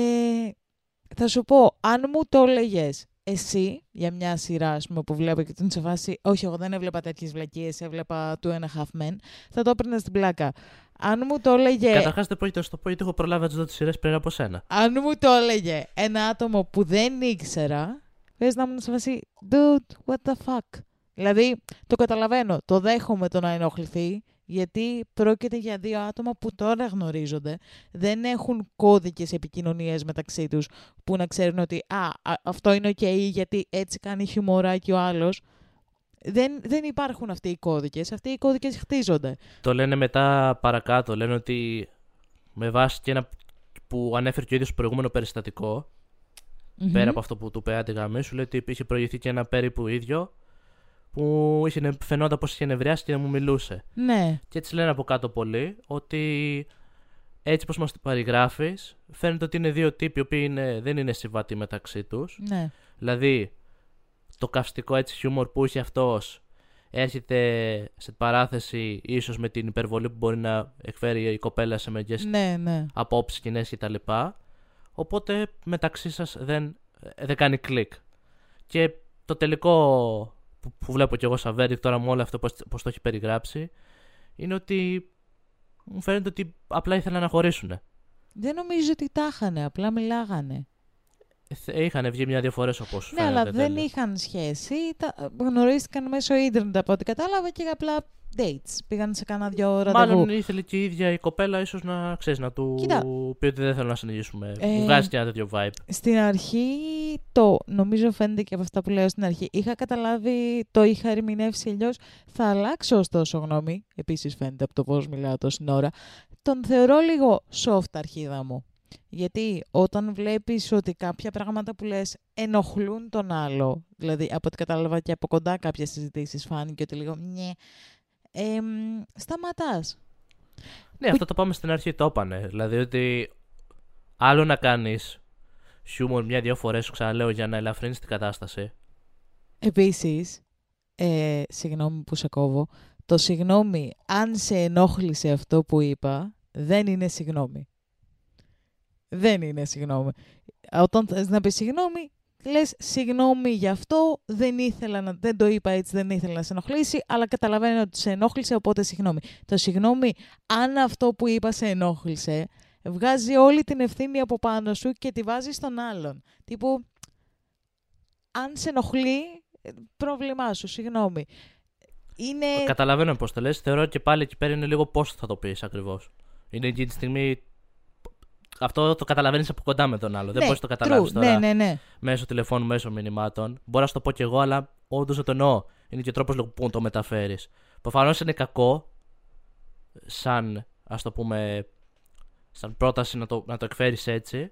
θα σου πω, αν μου το έλεγες εσύ για μια σειρά ας πούμε, που βλέπω και την σε φάση, όχι, εγώ δεν έβλεπα τέτοιες βλακίες, έβλεπα του ένα half men, θα το έπαιρνα στην πλάκα. Αν μου το έλεγε... Καταρχάς δεν πρόκειται να σου το πω γιατί έχω προλάβει να τις δω τις σειρές πριν από σένα. αν μου το έλεγε ένα άτομο που δεν ήξερα, πες να ήμουν σε φάση, dude, what the fuck. Δηλαδή, το καταλαβαίνω, το δέχομαι το να ενοχληθεί, γιατί πρόκειται για δύο άτομα που τώρα γνωρίζονται, δεν έχουν κώδικες επικοινωνίες μεταξύ τους, που να ξέρουν ότι «Α, α, αυτό είναι ok γιατί έτσι κάνει χιουμοράκι ο άλλος». Δεν, δεν υπάρχουν αυτοί οι κώδικες, αυτοί οι κώδικες χτίζονται. Το λένε μετά παρακάτω. Λένε ότι με βάση και ένα που ανέφερε και ο ίδιος προηγούμενο περιστατικό, πέρα από αυτό που του είπε άντε γαμί, σου λέει ότι είχε προηγηθεί και ένα περίπου ίδιο που είχε, φαινόταν πως είχε νευριάσει και να μου μιλούσε. Ναι, Και έτσι λένε από κάτω πολύ ότι έτσι πως μας το περιγράφεις φαίνεται ότι είναι δύο τύποι οι οποίοι είναι, δεν είναι συμβατοί μεταξύ τους. ναι. Δηλαδή το καυστικό έτσι χιούμορ που είχε αυτός έρχεται σε παράθεση ίσως με την υπερβολή που μπορεί να εκφέρει η κοπέλα σε μερικές Ναι, ναι. απόψεις κοινέ κτλ. Οπότε μεταξύ σας δεν, δεν κάνει κλικ. Και το τελικό που, που βλέπω κι εγώ σαν verdict τώρα με όλο αυτό πώς, πώς το έχει περιγράψει είναι ότι μου φαίνεται ότι απλά ήθελαν να χωρίσουν. Δεν νομίζω ότι τα είχανε, απλά μιλάγανε. Είχαν βγει μια-δύο φορές όπως Ναι, αλλά δεν είχαν σχέση. Τα... Γνωρίστηκαν μέσω ίντερνετ από ό,τι κατάλαβα και απλά dates. Πήγαν σε κάνα δυο ραντεβού. Μάλλον ήθελε και η ίδια η κοπέλα ίσως να ξέρεις να του Κοίτα. πει ότι δεν θέλω να συνεχίσουμε. Ε, Μου βγάζει και ένα τέτοιο vibe. Στην αρχή, το νομίζω φαίνεται και από αυτά που λέω στην αρχή, είχα καταλάβει, το είχα ερμηνεύσει αλλιώς. Θα αλλάξω ωστόσο γνώμη, επίσης φαίνεται από το πώς μιλάω τόση ώρα. Τον θεωρώ λίγο soft αρχίδα μου. Γιατί όταν βλέπεις ότι κάποια πράγματα που λες ενοχλούν τον άλλο, δηλαδή από ό,τι κατάλαβα και από κοντά κάποιες συζητήσεις φάνηκε ότι λίγο ναι, εμ, σταματάς. Ναι, αυτό το πάμε στην αρχή, το είπανε. Δηλαδή ότι άλλο να κάνεις χιούμορ μια-δύο φορές, σου ξαναλέω, για να ελαφρύνεις την κατάσταση. Επίσης, ε, συγγνώμη που σε κόβω, το συγγνώμη αν σε ενόχλησε αυτό που είπα, δεν είναι συγγνώμη. Δεν είναι συγγνώμη. Όταν θες να πεις συγγνώμη, λες συγγνώμη γι' αυτό, δεν, ήθελα να, δεν το είπα έτσι, δεν ήθελα να σε ενοχλήσει, αλλά καταλαβαίνω ότι σε ενόχλησε, οπότε συγγνώμη. Το συγγνώμη, αν αυτό που είπα σε ενόχλησε, βγάζει όλη την ευθύνη από πάνω σου και τη βάζει στον άλλον. Τύπου, αν σε ενοχλεί, ε, πρόβλημά σου, συγγνώμη. Είναι... Καταλαβαίνω πώς το λες. Θεωρώ και πάλι εκεί πέρα είναι λίγο πώς θα το πεις ακριβώς. Είναι εκείνη τη στιγμή. Αυτό το καταλαβαίνεις από κοντά με τον άλλο. δεν Ναι, μπορείς να το καταλάβεις true. τώρα Ναι, ναι, ναι. μέσω τηλεφώνου, μέσω μηνυμάτων. Μπορώ να σου το πω κι εγώ, αλλά όντως δεν το εννοώ. Είναι και τρόπος που το μεταφέρεις. Προφανώς είναι κακό, σαν ας το πούμε, σαν πρόταση να το, να το εκφέρεις έτσι.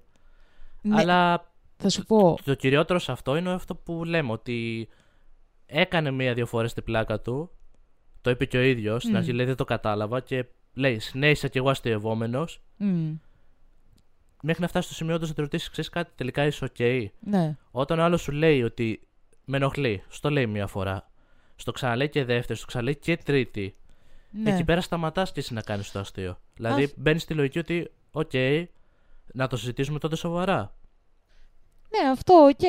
Ναι, Αλλά θα σου πω. το κυριότερο σε αυτό είναι αυτό που λέμε, ότι έκανε μία-δύο φορές την πλάκα του. Το είπε και ο ίδιος. Στην Μμ. αρχή λέει δεν το κατάλαβα και λέει συνέχισα κι εγώ αστειευόμενος. Μμ, Μέχρι να φτάσει στο σημείο όντως να τη ρωτήσεις, ξέρεις κάτι, τελικά είσαι ΟΚ. ναι. Όταν ο άλλο σου λέει ότι με ενοχλεί, στο λέει μία φορά. Στο ξαναλέει και δεύτερη, στο ξαναλέει και τρίτη. ναι. Εκεί πέρα σταματάς και εσύ να κάνεις το αστείο. Δηλαδή Αχ. μπαίνεις στη λογική ότι, ΟΚ, να το συζητήσουμε τότε σοβαρά. Ναι, αυτό, ΟΚ.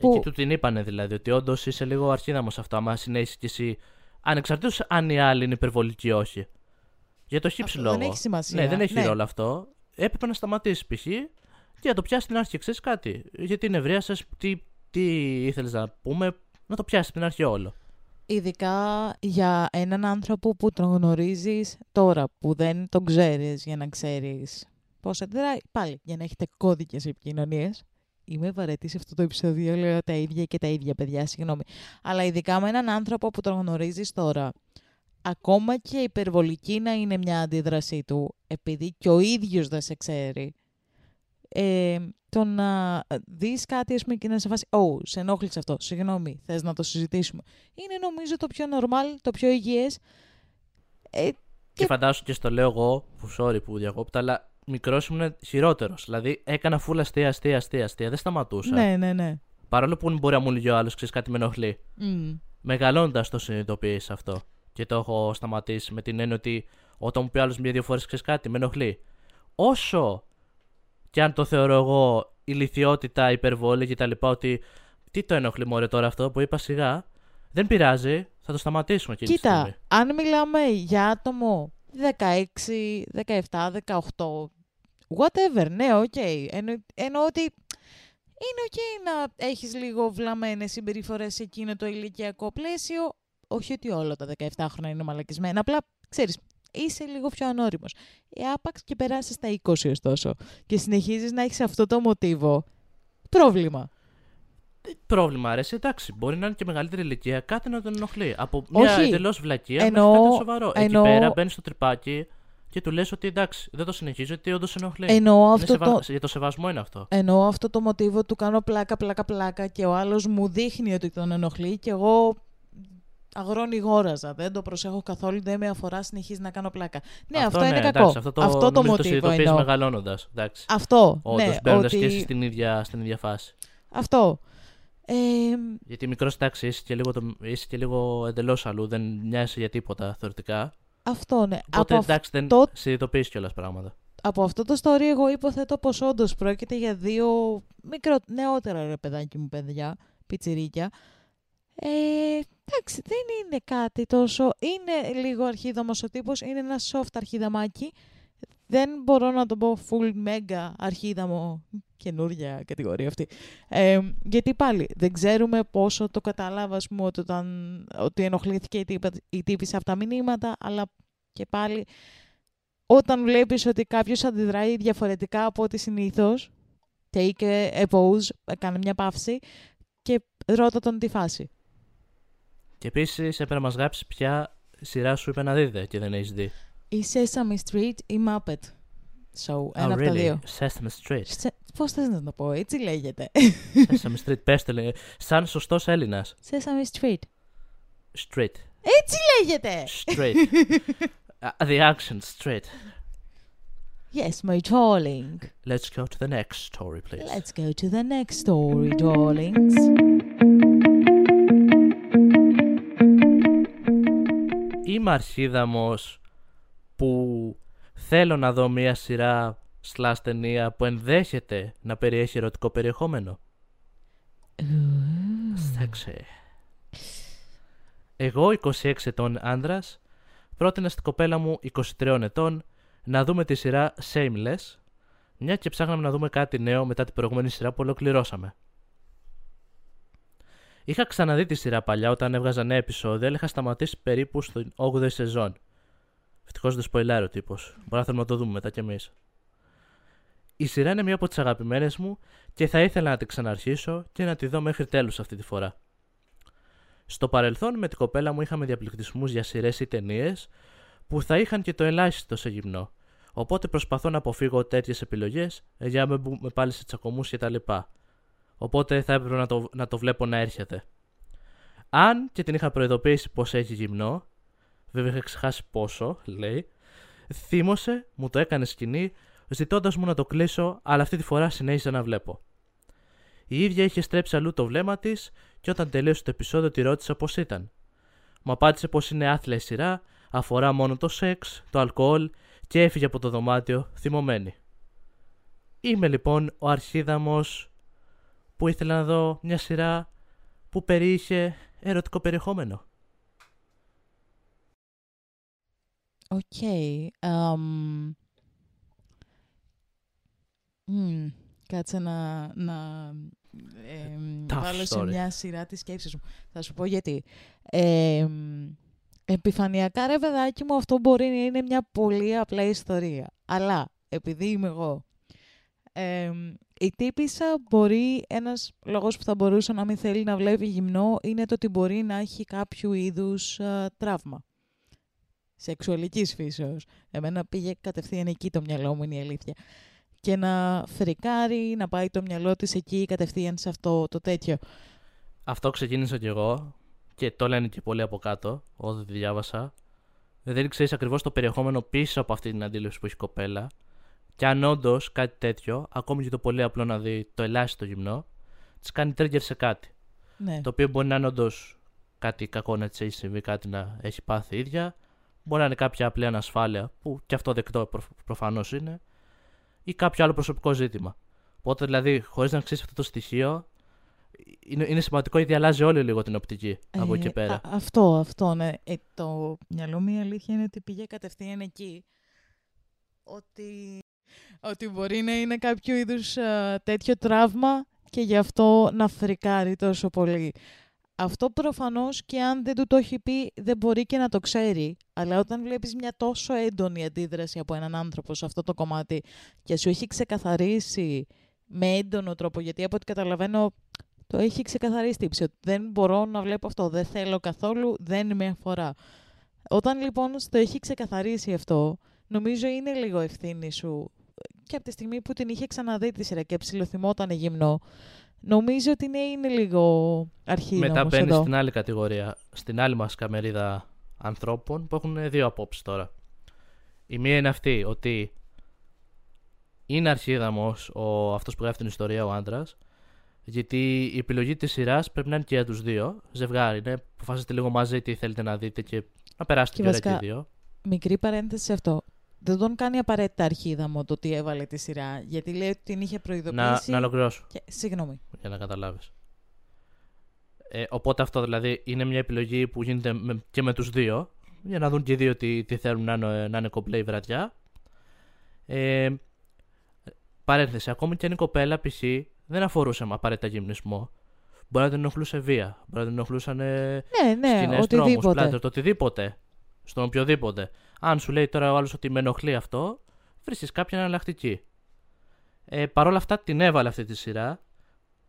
Που- Εκεί του την είπανε δηλαδή, ότι όντως είσαι λίγο αρχίδαμος σε αυτό. Άμα συνέχισε κι εσύ, ανεξαρτήτως αν οι άλλοι είναι υπερβολικοί ή όχι. Για το χι ψι Αυτό λόγο. δεν έχει σημασία. Ναι, δεν έχει Ναι. ρόλο αυτό. Έπρεπε να σταματήσει π.χ. και να το πιάσει την αρχή. Ξέρεις κάτι; Γιατί νευρίασε, τι, τι ήθελες να πούμε, να το πιάσει την αρχή όλο. Ειδικά για έναν άνθρωπο που τον γνωρίζεις τώρα, που δεν τον ξέρεις για να ξέρεις πώς αντιδράει. Πάλι, για να έχετε κώδικες επικοινωνίες. Είμαι βαρετή σε αυτό το επεισόδιο, λέω τα ίδια και τα ίδια, παιδιά, συγγνώμη. Αλλά ειδικά με έναν άνθρωπο που τον γνωρίζεις τώρα, ακόμα και υπερβολική να είναι μια αντίδρασή του, επειδή και ο ίδιος δεν σε ξέρει, ε, το να δεις κάτι ας πούμε, και να σε φάσει «Ω, σε ενόχλησε αυτό, συγγνώμη, θες να το συζητήσουμε». Είναι νομίζω το πιο normal, το πιο υγιές. Ε, Και, Και- φαντάσου και στο λέω εγώ, που sorry που διακόπτω, αλλά μικρός ήμουν χειρότερος. Δηλαδή έκανα φούλα αστεία, αστεία, αστεία, αστεία. Δεν σταματούσα. ναι, ναι, ναι. Παρόλο που μπορεί να μου λέει ο άλλος, ξέρεις κάτι με ενοχλεί. Μμ. Μεγαλώντας το συνειδητοποιεί αυτό. Και το έχω σταματήσει με την έννοια ότι όταν μου πει άλλος μία-δύο φορές ξέρεις κάτι, με ενοχλεί. Όσο και αν το θεωρώ εγώ ηλικιότητα, υπερβόλη κτλ. Ότι τι το ενοχλεί μωρέ τώρα αυτό που είπα σιγά, δεν πειράζει, θα το σταματήσουμε εκείνη τη Κοίτα, στιγμή. αν μιλάμε για άτομο 16, 17, 18, whatever, ναι, ΟΚ. Εννο, εννοώ ότι είναι ΟΚ να έχεις λίγο βλαμμένες συμπεριφορές σε εκείνο το ηλικιακό πλαίσιο. Όχι ότι όλα τα 17 χρόνια είναι μαλακισμένα, απλά ξέρεις, είσαι λίγο πιο ανώριμος. Ε, άπαξ και περάσεις στα 20 ωστόσο και συνεχίζεις να έχεις αυτό το μοτίβο. Πρόβλημα. Πρόβλημα, αρέσει, εντάξει. Μπορεί να είναι και μεγαλύτερη ηλικία, κάτι να τον ενοχλεί. Από μια Όχι. εντελώς βλακεία Εννοώ- μέχρι κάτι σοβαρό. εννοώ- Εκεί πέρα μπαίνεις στο τρυπάκι και του λες ότι εντάξει, δεν το συνεχίζω γιατί όντως ενοχλεί. Εννοώ Είναι αυτό σεβα- το, Για το σεβασμό είναι αυτό. Εννοώ αυτό το μοτίβο του κάνω πλάκα, πλάκα, πλάκα και ο άλλος μου δείχνει ότι τον ενοχλεί και εγώ αγρόνι γόραζα. Δεν το προσέχω καθόλου, δεν με αφορά, συνεχίζει να κάνω πλάκα. Ναι, αυτό, είναι κακό. Εντάξει, αυτό το, αυτό το νομίζω το μοτίβο συνειδητοποιείς εννοώ. μεγαλώνοντας. Αυτό, Όντως, ναι, μπαίνοντας ότι... και εσύ στην ίδια, στην ίδια φάση. Αυτό. Ε, Γιατί μικρός εντάξει, είσαι και λίγο, το- είσαι και λίγο εντελώς αλλού, δεν μοιάζει για τίποτα θεωρητικά. αυτό, ναι. Οπότε από, εντάξει, δεν αυτό- συνειδητοποιείς κιόλας πράγματα. από αυτό το story εγώ υποθέτω πως όντως πρόκειται για δύο μικρό, νεότερα ρε παιδάκι μου παιδιά, πιτσιρίκια. Ε, εντάξει, δεν είναι κάτι τόσο... Είναι λίγο αρχίδαμος ο τύπος, είναι ένα soft αρχίδαμάκι. Δεν μπορώ να το πω full mega αρχίδαμο, καινούργια κατηγορία αυτή. Ε, γιατί πάλι δεν ξέρουμε πόσο το κατάλαβα, ας πούμε, ότι, όταν, ότι ενοχλήθηκε η, τύπα, η τύπησα από τα μηνύματα, αλλά και πάλι όταν βλέπεις ότι κάποιος αντιδράει διαφορετικά από ό,τι συνήθως, take a pause, κάνε μια παύση και ρώτα τον τη φάση. Και επίση έπρεπε να μα γράψει ποια σειρά σου είπε να δείτε και δεν έχει δει. Η Sesame Street ή Muppet Show, ένα oh, από τα really? δύο. Sesame Street. Σε, πώς θες να το πω, έτσι λέγεται. Sesame Street, πες το λέει. Σαν σωστό Έλληνα. Sesame Street. Street. Έτσι λέγεται! Straight. Uh, the action straight. Yes, my darling. Let's go to the next story, please. Let's go to the next story, darlings. Είμαι αρχίδαμος που θέλω να δω μια σειρά σλάς ταινία που ενδέχεται να περιέχει ερωτικό περιεχόμενο. Σεξι. Εγώ, 26 ετών άντρας, πρότεινα στην κοπέλα μου 23 ετών να δούμε τη σειρά Shameless, μια και ψάχναμε να δούμε κάτι νέο μετά την προηγούμενη σειρά που ολοκληρώσαμε. Είχα ξαναδεί τη σειρά παλιά όταν έβγαζα νέα επεισόδια, αλλά είχα σταματήσει περίπου στην 8η σεζόν. Ευτυχώς δεν σποϊλάρει ο τύπος. Μπορεί να θέλουμε να το δούμε μετά κι εμείς. Η σειρά είναι μία από τις αγαπημένες μου και θα ήθελα να την ξαναρχίσω και να τη δω μέχρι τέλους αυτή τη φορά. Στο παρελθόν με την κοπέλα μου είχαμε διαπληκτισμούς για σειρές ή ταινίες που θα είχαν και το ελάχιστο σε γυμνό. Οπότε προσπαθώ να αποφύγω τέτοιες επιλογές για να μην μπούμε πάλι σε τσακωμούς κτλ. Οπότε θα έπρεπε να το, να το βλέπω να έρχεται. Αν και την είχα προειδοποιήσει πως έχει γυμνό, βέβαια είχα ξεχάσει πόσο, λέει, θύμωσε, μου το έκανε σκηνή, ζητώντας μου να το κλείσω, αλλά αυτή τη φορά συνέχιζα να βλέπω. Η ίδια είχε στρέψει αλλού το βλέμμα της και όταν τελείωσε το επεισόδιο τη ρώτησα πώς ήταν. Μου απάντησε πως είναι άθλια η σειρά, αφορά μόνο το σεξ, το αλκοόλ και έφυγε από το δωμάτιο θυμωμένη. Είμαι λοιπόν ο Αρχίδαμος που ήθελα να δω μια σειρά που περιείχε ερωτικό περιεχόμενο. ΟΚ. Okay. Um... Mm. Κάτσε να, να ε, βάλω σε μια σειρά τις σκέψεις μου. Θα σου πω γιατί. Ε, επιφανειακά ρε παιδάκι μου αυτό μπορεί να είναι μια πολύ απλά ιστορία. Αλλά επειδή είμαι εγώ ε, η τύπησα μπορεί, ένας λόγος που θα μπορούσε να μην θέλει να βλέπει γυμνό είναι το ότι μπορεί να έχει κάποιο είδους τραύμα. Σεξουαλικής φύσεως. Εμένα πήγε κατευθείαν εκεί το μυαλό μου, είναι η αλήθεια. Και να φρικάρει, να πάει το μυαλό της εκεί κατευθείαν σε αυτό το τέτοιο. Αυτό ξεκίνησα κι εγώ και το λένε και πολύ από κάτω, όταν τη διάβασα. Δεν ξέρεις ακριβώς το περιεχόμενο πίσω από αυτή την αντίληψη που έχει η κοπέλα. Και αν όντως κάτι τέτοιο, ακόμη και το πολύ απλό να δει το ελάχιστο γυμνό, της κάνει trigger σε κάτι. Ναι. Το οποίο μπορεί να είναι όντως κάτι κακό να της έχει συμβεί, κάτι να έχει πάθει η ίδια. Μπορεί να είναι κάποια απλή ανασφάλεια, που και αυτό δεκτό προ, προφανώς είναι, ή κάποιο άλλο προσωπικό ζήτημα. Οπότε δηλαδή, χωρίς να ξέρει αυτό το στοιχείο, είναι, είναι σημαντικό γιατί αλλάζει όλη λίγο την οπτική από εκεί και πέρα. Α, αυτό, αυτό, ναι. Ε, το μυαλό μου η αλήθεια είναι ότι πήγε κατευθείαν εκεί. Ότι ότι μπορεί να είναι κάποιο είδους τέτοιο τραύμα και γι' αυτό να φρικάρει τόσο πολύ. Αυτό προφανώς και αν δεν του το έχει πει δεν μπορεί και να το ξέρει. Αλλά όταν βλέπεις μια τόσο έντονη αντίδραση από έναν άνθρωπο σε αυτό το κομμάτι και σου έχει ξεκαθαρίσει με έντονο τρόπο, γιατί από ό,τι καταλαβαίνω το έχει ξεκαθαρίσει τύψη, ότι δεν μπορώ να βλέπω αυτό, δεν θέλω καθόλου, δεν με αφορά. Όταν λοιπόν το έχει ξεκαθαρίσει αυτό, νομίζω είναι λίγο ευθύνη σου και από τη στιγμή που την είχε ξαναδεί τη σειρά και ψηλοθυμόταν γυμνό, νομίζω ότι ναι, είναι λίγο αρχή. Μετά μπαίνει στην άλλη κατηγορία, στην άλλη μας καμερίδα ανθρώπων που έχουν δύο απόψεις τώρα. Η μία είναι αυτή, ότι είναι αρχίδαμος ο, αυτός που γράφει την ιστορία ο άντρας, γιατί η επιλογή της σειράς πρέπει να είναι και για τους δύο. Ζευγάρι, ναι, αποφασίστε λίγο μαζί τι θέλετε να δείτε και να περάσετε και, και, και δύο. Μικρή παρένθεση σε αυτό δεν τον κάνει απαραίτητα αρχίδα μου το ότι έβαλε τη σειρά. Γιατί λέει ότι την είχε προειδοποιήσει. Να, να ολοκληρώσω. Και... Συγγνώμη. Για να καταλάβεις. Ε, οπότε αυτό δηλαδή είναι μια επιλογή που γίνεται και με τους δύο για να δουν και οι δύο τι, τι θέλουν να είναι, να είναι κομπλέ η βραδιά. Ε, παρένθεση, ακόμη και αν η κοπέλα π.χ. δεν αφορούσε με απαραίτητα γυμνισμό. Μπορεί να την ενοχλούσε βία, μπορεί να την ενοχλούσαν ναι, ναι, οτιδήποτε. το οτιδήποτε. Στον οποιοδήποτε. Αν σου λέει τώρα ο άλλος ότι με ενοχλεί αυτό, βρίσκεις κάποια εναλλακτική. Ε, Παρ' όλα αυτά την έβαλε αυτή τη σειρά.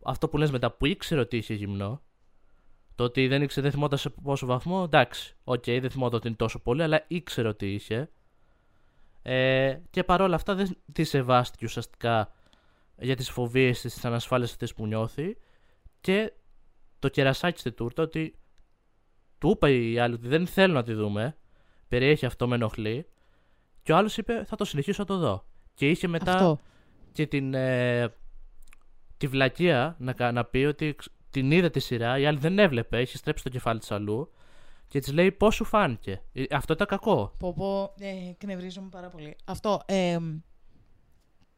Αυτό που λες μετά που ήξερε ότι είχε γυμνό. Το ότι δεν ήξερε, δεν θυμόταν σε πόσο βαθμό. Εντάξει, ΟΚ, okay, δεν θυμόταν ότι είναι τόσο πολύ, αλλά ήξερε ότι είχε. Ε, και παρόλα αυτά δεν τη σεβάστηκε ουσιαστικά για τις φοβίες της, τις ανασφάλειες αυτές που νιώθει και το κερασάκι στη τούρτα ότι του είπε η άλλη ότι δεν θέλω να τη δούμε περιέχει αυτό με ενοχλεί. Και ο άλλος είπε θα το συνεχίσω να το δω. Και είχε μετά αυτό. και την, ε, τη βλακεία να, να πει ότι την είδε τη σειρά, η άλλη δεν έβλεπε, έχει στρέψει το κεφάλι της αλλού. Και της λέει πώς σου φάνηκε. Ε, αυτό ήταν κακό. Πω πω, ε, κνευρίζομαι πάρα πολύ. Αυτό, ε,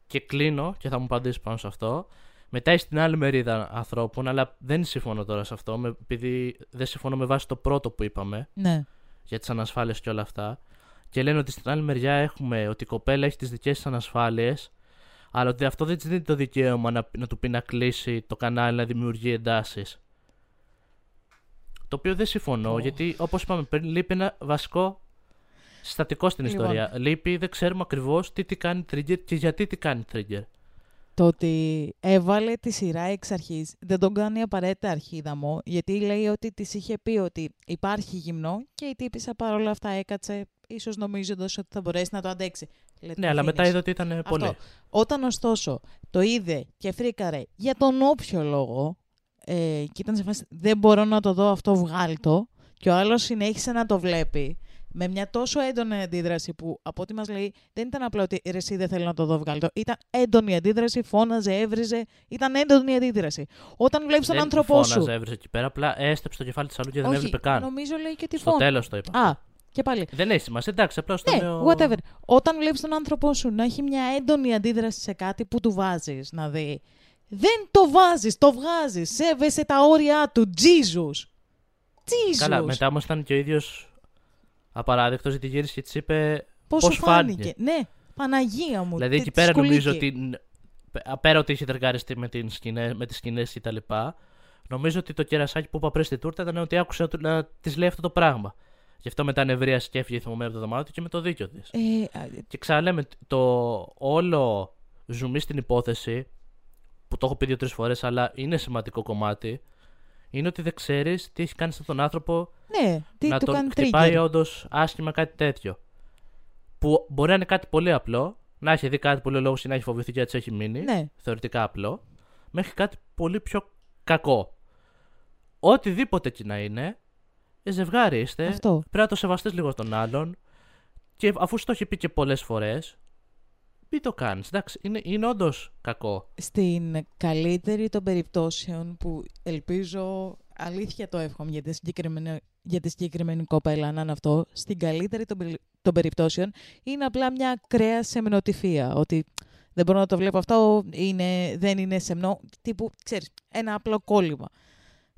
Και κλείνω και θα μου απαντήσεις πάνω σε αυτό. Μετά έχει την άλλη μερίδα ανθρώπων, αλλά δεν συμφωνώ τώρα σε αυτό, επειδή δεν συμφωνώ με βάση το πρώτο που είπαμε. Ναι για τις ανασφάλειες και όλα αυτά. Και λένε ότι στην άλλη μεριά έχουμε ότι η κοπέλα έχει τις δικές της ανασφάλειες, αλλά ότι αυτό δεν της δίνει το δικαίωμα να, να του πει να κλείσει το κανάλι, να δημιουργεί εντάσεις. Το οποίο δεν συμφωνώ, Ω. γιατί όπως είπαμε πριν, λείπει ένα βασικό συστατικό στην Λοιπόν. ιστορία. Λείπει, δεν ξέρουμε ακριβώς τι τι κάνει trigger και γιατί τι κάνει trigger. Το ότι έβαλε τη σειρά εξ αρχής δεν τον κάνει απαραίτητα αρχίδαμο, γιατί λέει ότι της είχε πει ότι υπάρχει γυμνό και η τύπησα παρόλα αυτά έκατσε, ίσως νομίζοντας ότι θα μπορέσει να το αντέξει. Λέτε Ναι, αλλά αφήνεις. μετά είδε ότι ήταν Αυτό. πολύ. Όταν ωστόσο το είδε και φρίκαρε για τον όποιο λόγο ε, και ήταν σε φάση δεν μπορώ να το δω αυτό βγάλτο και ο άλλος συνέχισε να το βλέπει με μια τόσο έντονη αντίδραση που από ό,τι μας λέει δεν ήταν απλά ότι ρε εσύ δεν θέλω να το δω βγάλτο. Ήταν έντονη αντίδραση, φώναζε, έβριζε, ήταν έντονη αντίδραση. Όταν βλέπεις τον δεν άνθρωπό σου... φώναζε, έβριζε εκεί πέρα. Απλά έστρεψε το κεφάλι της αλλού και δεν Όχι, έβλεπε καν. νομίζω λέει και τη Στο φώνα. τέλος το είπα. Α, και πάλι. Δεν έχει σημασία, εντάξει, απλά στο Ναι, λέω. whatever. Όταν βλέπεις τον άνθρωπό σου να έχει μια έντονη αντίδραση σε κάτι που του βάζεις να δει, δεν το βάζεις, το βγάζεις. Σέβεσαι τα όρια του. Jesus. Jesus. Καλά, μετά όμως ήταν και ο ίδιος απαράδεκτος γιατί γύρισε και της είπε. Πώς πώς σου φάνηκε; φάνηκε; Ναι, Παναγία μου. Δηλαδή τι- εκεί πέρα σκουλίκι. νομίζω ότι. Πέρα ότι είχε τεργαριστεί με, την σκηνέ, με τις σκηνές και τα λοιπά, νομίζω ότι το κερασάκι που είπα πριν στη τούρτα ήταν ότι άκουσε να, του- να της λέει αυτό το πράγμα. Γι' αυτό μετά νευρίασε και έφυγε θυμωμένη από το δωμάτιο και με το δίκιο της. Ε, α, Και ξαναλέμε, το όλο ζουμί στην υπόθεση, που το έχω πει δύο-τρεις φορές, αλλά είναι σημαντικό κομμάτι, είναι ότι δεν ξέρεις τι έχει κάνει σε αυτόν τον άνθρωπο ναι, τι να του τον κάνει χτυπάει trigger. όντως άσχημα κάτι τέτοιο. Που μπορεί να είναι κάτι πολύ απλό, να έχει δει κάτι πολύ λόγο ή να έχει φοβηθεί και έτσι έχει μείνει. Ναι. Θεωρητικά απλό, μέχρι κάτι πολύ πιο κακό. Οτιδήποτε και να είναι, ε, ζευγάρι είστε. Αυτό. Πρέπει να το σεβαστείς λίγο τον άλλον. Και αφού σου το έχει πει και πολλές φορές, μην το κάνεις. Εντάξει, είναι, είναι όντως κακό. Στην καλύτερη των περιπτώσεων που ελπίζω, αλήθεια το εύχομαι για τη συγκεκριμένη, για τη συγκεκριμένη κοπέλα να είναι αυτό, στην καλύτερη των, περι- των περιπτώσεων είναι απλά μια ακραία σεμνοτυφία. Ότι δεν μπορώ να το βλέπω αυτό, είναι, δεν είναι σεμνό, τύπου, ξέρεις, ένα απλό κόλλημα.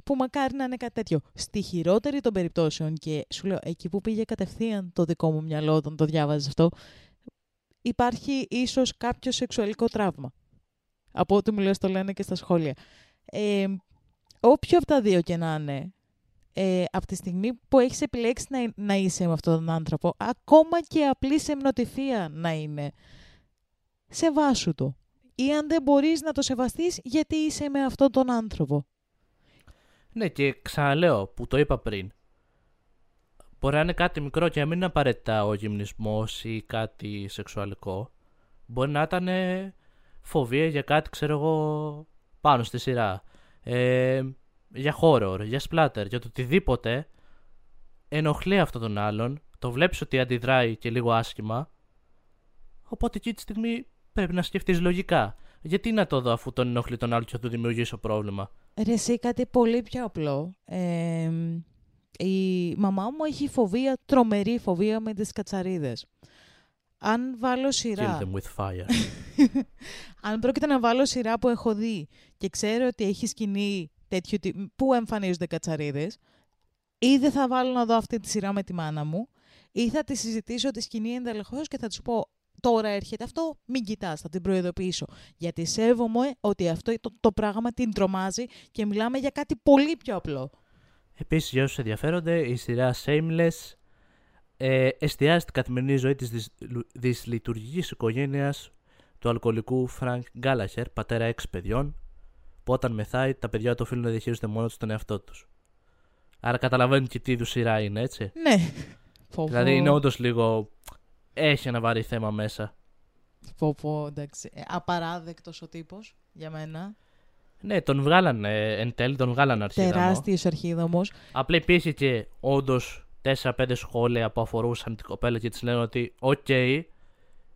Που μακάρι να είναι κάτι τέτοιο. Στη χειρότερη των περιπτώσεων και σου λέω, εκεί που πήγε κατευθείαν το δικό μου μυαλό όταν το διάβαζες αυτό, υπάρχει ίσως κάποιο σεξουαλικό τραύμα. Από ό,τι μου λες το λένε και στα σχόλια. Ε, όποιο από τα δύο και να είναι, ε, από τη στιγμή που έχεις επιλέξει να, να είσαι με αυτόν τον άνθρωπο, ακόμα και απλή σεμνοτυφία να είναι, σεβάσου το. Ή αν δεν μπορείς να το σεβαστείς, γιατί είσαι με αυτόν τον άνθρωπο. Ναι, και ξαναλέω που το είπα πριν. Μπορεί να είναι κάτι μικρό και να μην είναι απαραίτητα ο γυμνισμός ή κάτι σεξουαλικό. Μπορεί να ήταν ε, φοβία για κάτι, ξέρω εγώ, πάνω στη σειρά. Ε, για horror, για splatter, για το οτιδήποτε ενοχλεί αυτόν τον άλλον. Το βλέπεις ότι αντιδράει και λίγο άσχημα. Οπότε εκεί τη στιγμή πρέπει να σκεφτείς λογικά. Γιατί να το δω αφού τον ενοχλεί τον άλλο και θα του δημιουργήσω πρόβλημα; Ρε εσύ κάτι πολύ πιο απλό. Ε, η μαμά μου έχει φοβία, τρομερή φοβία με τις κατσαρίδες. Αν βάλω σειρά... Kill them with fire. Αν πρόκειται να βάλω σειρά που έχω δει και ξέρω ότι έχει σκηνή τέτοιου τύπου που εμφανίζονται κατσαρίδες, ή δεν θα βάλω να δω αυτή τη σειρά με τη μάνα μου, ή θα τη συζητήσω τη σκηνή εντελεχώς και θα της πω τώρα έρχεται αυτό, μην κοιτάς, θα την προειδοποιήσω. Γιατί σέβομαι ότι αυτό το, το πράγμα την τρομάζει και μιλάμε για κάτι πολύ πιο απλό. Επίσης, για όσους ενδιαφέρονται, η σειρά Shameless ε, εστιάζει στην καθημερινή ζωή της δυσ, λου- δυσλειτουργικής οικογένειας του αλκοολικού Frank Gallagher, πατέρα έξι παιδιών, που όταν μεθάει τα παιδιά του οφείλουν να διαχειρίζονται μόνος τους τον εαυτό τους. Άρα καταλαβαίνουν και τι είδους σειρά είναι, έτσι. Ναι. Πω, Δηλαδή πω. είναι όντως λίγο... Έχει ένα βαρύ θέμα μέσα. Πω, πω, εντάξει. Ε, απαράδεκτος ο τύπος για μένα. Ναι, τον βγάλανε εν τέλει, τον βγάλανε αρχίδαμο. Τεράστιος αρχίδαμος. Απλά υπήρχε και όντως 4-5 σχόλια που αφορούσαν την κοπέλα και της λένε ότι, ΟΚ,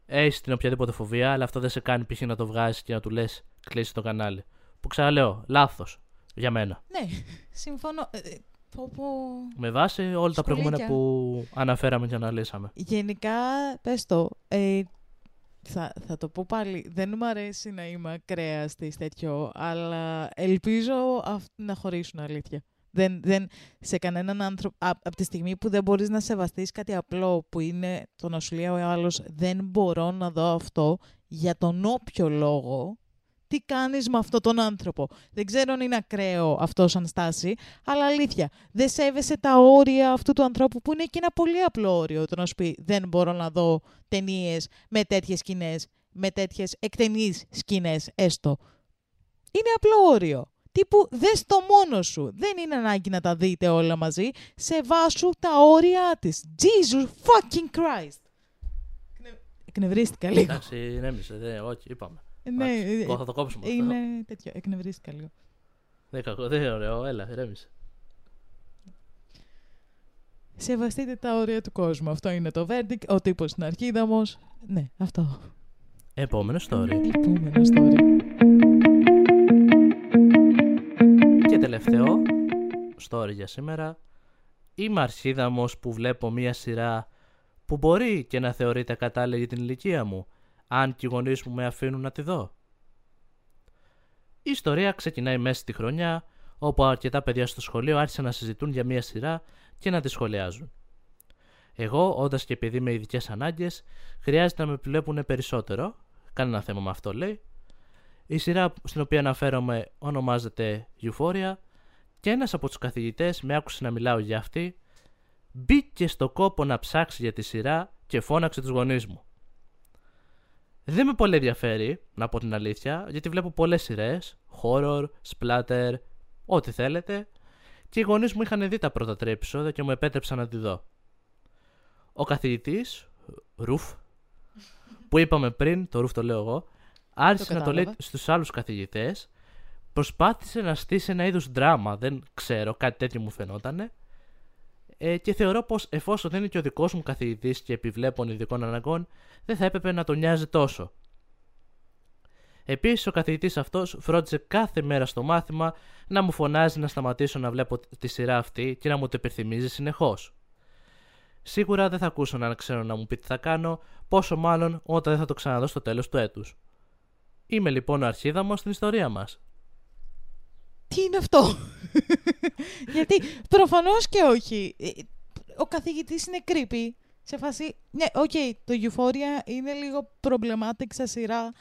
έχεις την οποιαδήποτε φοβία, αλλά αυτό δεν σε κάνει π.χ. να το βγάζεις και να του λες κλείσει το κανάλι. Που ξαναλέω, λάθος για μένα. Ναι, συμφωνώ. Ε, ε, πω, πω. Με βάση όλα τα προηγούμενα Σχολίκια. που αναφέραμε και αναλύσαμε. Γενικά, πες το, ε, θα, θα το πω πάλι, δεν μου αρέσει να είμαι ακραία στη τέτοιο, αλλά ελπίζω αυτοί να χωρίσουν αλήθεια. Δεν, δεν, σε κανέναν άνθρωπο, α- από τη στιγμή που δεν μπορείς να σεβαστείς κάτι απλό που είναι το να σου λέει ο άλλος δεν μπορώ να δω αυτό για τον όποιο λόγο, τι κάνεις με αυτόν τον άνθρωπο; Δεν ξέρω αν είναι ακραίο αυτό σαν στάση, αλλά αλήθεια, δεν σέβεσαι τα όρια αυτού του ανθρώπου που είναι και ένα πολύ απλό όριο το να σου πει δεν μπορώ να δω ταινίες με τέτοιες σκηνές, με τέτοιες εκτενείς σκηνές έστω. Είναι απλό όριο. Τύπου δες το μόνο σου. Δεν είναι ανάγκη να τα δείτε όλα μαζί. Σεβάσου τα όρια της. Jesus fucking Christ. Εκνευρίστηκα λίγο. Εντάξει, ηρέμησε. Δεν, όχι, είπαμε. Ναι, Εντάξει, ε, θα το κόψουμε αυτό. είναι τέτοιο. Εκνευρίστηκα λίγο. Δεν, κακό, δεν είναι ωραίο. Έλα, ηρέμησε. Σεβαστείτε τα όρια του κόσμου. Αυτό είναι το verdict. Ο τύπος στην αρχίδαμος. Ναι, αυτό. Επόμενο story. Επόμενο story. Και τελευταίο story για σήμερα. Είμαι αρχίδαμος που βλέπω μία σειρά που μπορεί και να θεωρείται κατάλληλη για την ηλικία μου, αν και οι γονείς μου με αφήνουν να τη δω. Η ιστορία ξεκινάει μέσα στη χρονιά, όπου αρκετά παιδιά στο σχολείο άρχισαν να συζητούν για μία σειρά και να τη σχολιάζουν. Εγώ, όντας και παιδί με ειδικές ανάγκες, χρειάζεται να με βλέπουν περισσότερο. Κανένα θέμα με αυτό λέει. Η σειρά στην οποία αναφέρομαι ονομάζεται Euphoria και ένας από τους καθηγητές με άκουσε να μιλάω για αυτή, μπήκε στο κόπο να ψάξει για τη σειρά και φώναξε τους γονείς μου. Δεν με πολύ ενδιαφέρει, να πω την αλήθεια, γιατί βλέπω πολλές σειρές, horror, splatter, ό,τι θέλετε, και οι γονείς μου είχαν δει τα πρώτα τρία επεισόδια και μου επέτρεψαν να τη δω. Ο καθηγητής, Ρουφ, που είπαμε πριν, το Ρουφ το λέω εγώ, άρχισε να το λέει κατάλαβα. στους άλλους καθηγητές, προσπάθησε να στήσει ένα είδους δράμα, δεν ξέρω, κάτι τέτοιο μου φαινότανε, ε, και θεωρώ πως εφόσον δεν είναι και ο δικός μου καθηγητής και επιβλέπων ειδικών αναγκών, δεν θα έπρεπε να τον νοιάζει τόσο. Επίσης ο καθηγητής αυτός φρόντιζε κάθε μέρα στο μάθημα να μου φωνάζει να σταματήσω να βλέπω τη σειρά αυτή και να μου το υπενθυμίζει συνεχώς. Σίγουρα δεν θα ακούσω να ξέρω να μου πει τι θα κάνω, πόσο μάλλον όταν δεν θα το ξαναδώ στο τέλος του έτους. Είμαι λοιπόν ο αρχίδαμος στην ιστορία μας. Τι είναι αυτό; Γιατί προφανώς και όχι. Ε, Ο καθηγητής είναι creepy. Σε φάση, ναι, οκ, το Euphoria είναι λίγο problematic σαν σειρά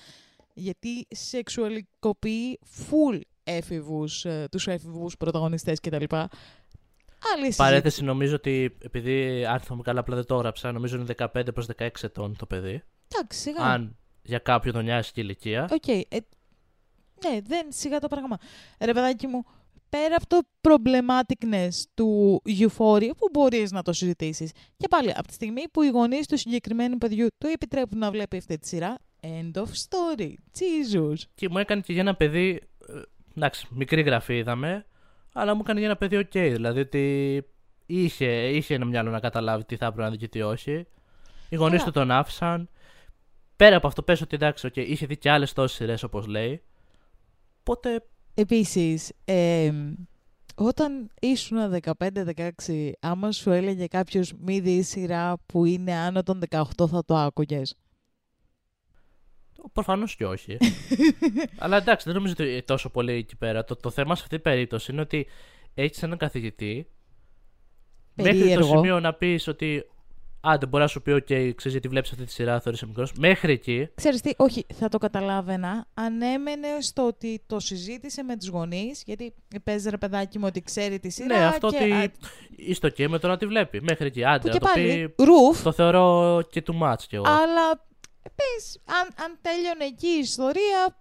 γιατί σεξουαλικοποιεί full έφηβους, ε, τους έφηβους πρωταγωνιστές κτλ. Άλλη συζήτηση. Παρένθεση νομίζω ότι επειδή αν θυμάμαι καλά απλά δεν το έγραψα, νομίζω είναι 15 προς 16 ετών το παιδί. Εντάξει, σιγά. Αν για κάποιον τον νοιάζει και η ηλικία. ΟΚ. ε, ναι, δεν σιγά το πράγμα. Ρε παιδάκι μου, πέρα από το problematicness του Euphoria που μπορείς να το συζητήσεις. Και πάλι, από τη στιγμή που οι γονείς του συγκεκριμένου παιδιού του επιτρέπουν να βλέπει αυτή τη σειρά, end of story. Jesus. Και μου έκανε και για ένα παιδί. ε, Εντάξει, μικρή γραφή είδαμε, αλλά μου έκανε για ένα παιδί ΟΚ. δηλαδή ότι είχε, είχε ένα μυαλό να καταλάβει τι θα έπρεπε να δει και τι όχι. Οι γονείς Καλά. του τον άφησαν. Πέρα από αυτό, πες ότι εντάξει, ΟΚ, είχε δει και άλλες τόσες σειρές όπως λέει. Οπότε Επίσης, ε, όταν ήσουν 15-16, άμα σου έλεγε κάποιος μη δεις σειρά που είναι άνω των 18 θα το άκουγες. Προφανώς και όχι. Αλλά εντάξει, δεν νομίζω ότι τόσο πολύ εκεί πέρα. Το, το θέμα σε αυτή την περίπτωση είναι ότι έχεις έναν καθηγητή. Μέχρι το Περίεργο. σημείο να πεις ότι. Άντε, μπορεί να σου πει: OK, ξέρεις γιατί βλέπεις αυτή τη σειρά, θεωρείσαι μικρός. Μέχρι εκεί. Ξέρεις τι, όχι, θα το καταλάβαινα αν έμενε στο ότι το συζήτησε με τους γονείς, γιατί παίζει ρε παιδάκι μου ότι ξέρει τη σειρά ναι, αυτό και... ότι. α, Είστε OK με το να τη βλέπει. Μέχρι εκεί. Άντε, που να και το πάλι, πει. ρουφ, Το θεωρώ και too much κι εγώ. αλλά πες, αν, αν τέλειωνε εκεί η ιστορία,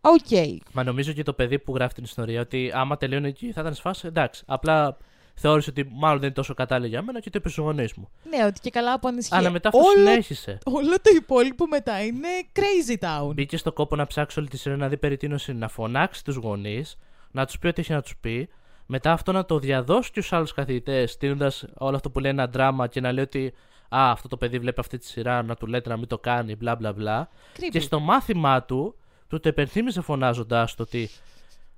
οκ. Μα νομίζω και το παιδί που γράφει την ιστορία ότι άμα τελειώνει εκεί θα ήταν σε φάση. Εντάξει. Απλά θεώρησε ότι μάλλον δεν είναι τόσο κατάλληλο για μένα και το είπε στους γονείς μου. Ναι, ότι και καλά από ανησυχία. Αλλά μετά αυτό όλο, συνέχισε. όλο το υπόλοιπο μετά είναι crazy town. Μπήκε στο κόπο να ψάξει όλη τη σειρά να δει περί τίνος είναι, να φωνάξει τους γονείς, να τους πει ό,τι έχει να τους πει, μετά αυτό να το διαδώσει και στους άλλους καθηγητές, στείλοντας όλο αυτό που λέει ένα δράμα και να λέει ότι Α, αυτό το παιδί βλέπει αυτή τη σειρά, να του λέτε να μην το κάνει, μπλα μπλα μπλα. Creepy. Και στο μάθημά του, του το επενθύμιζε φωνάζοντά το ότι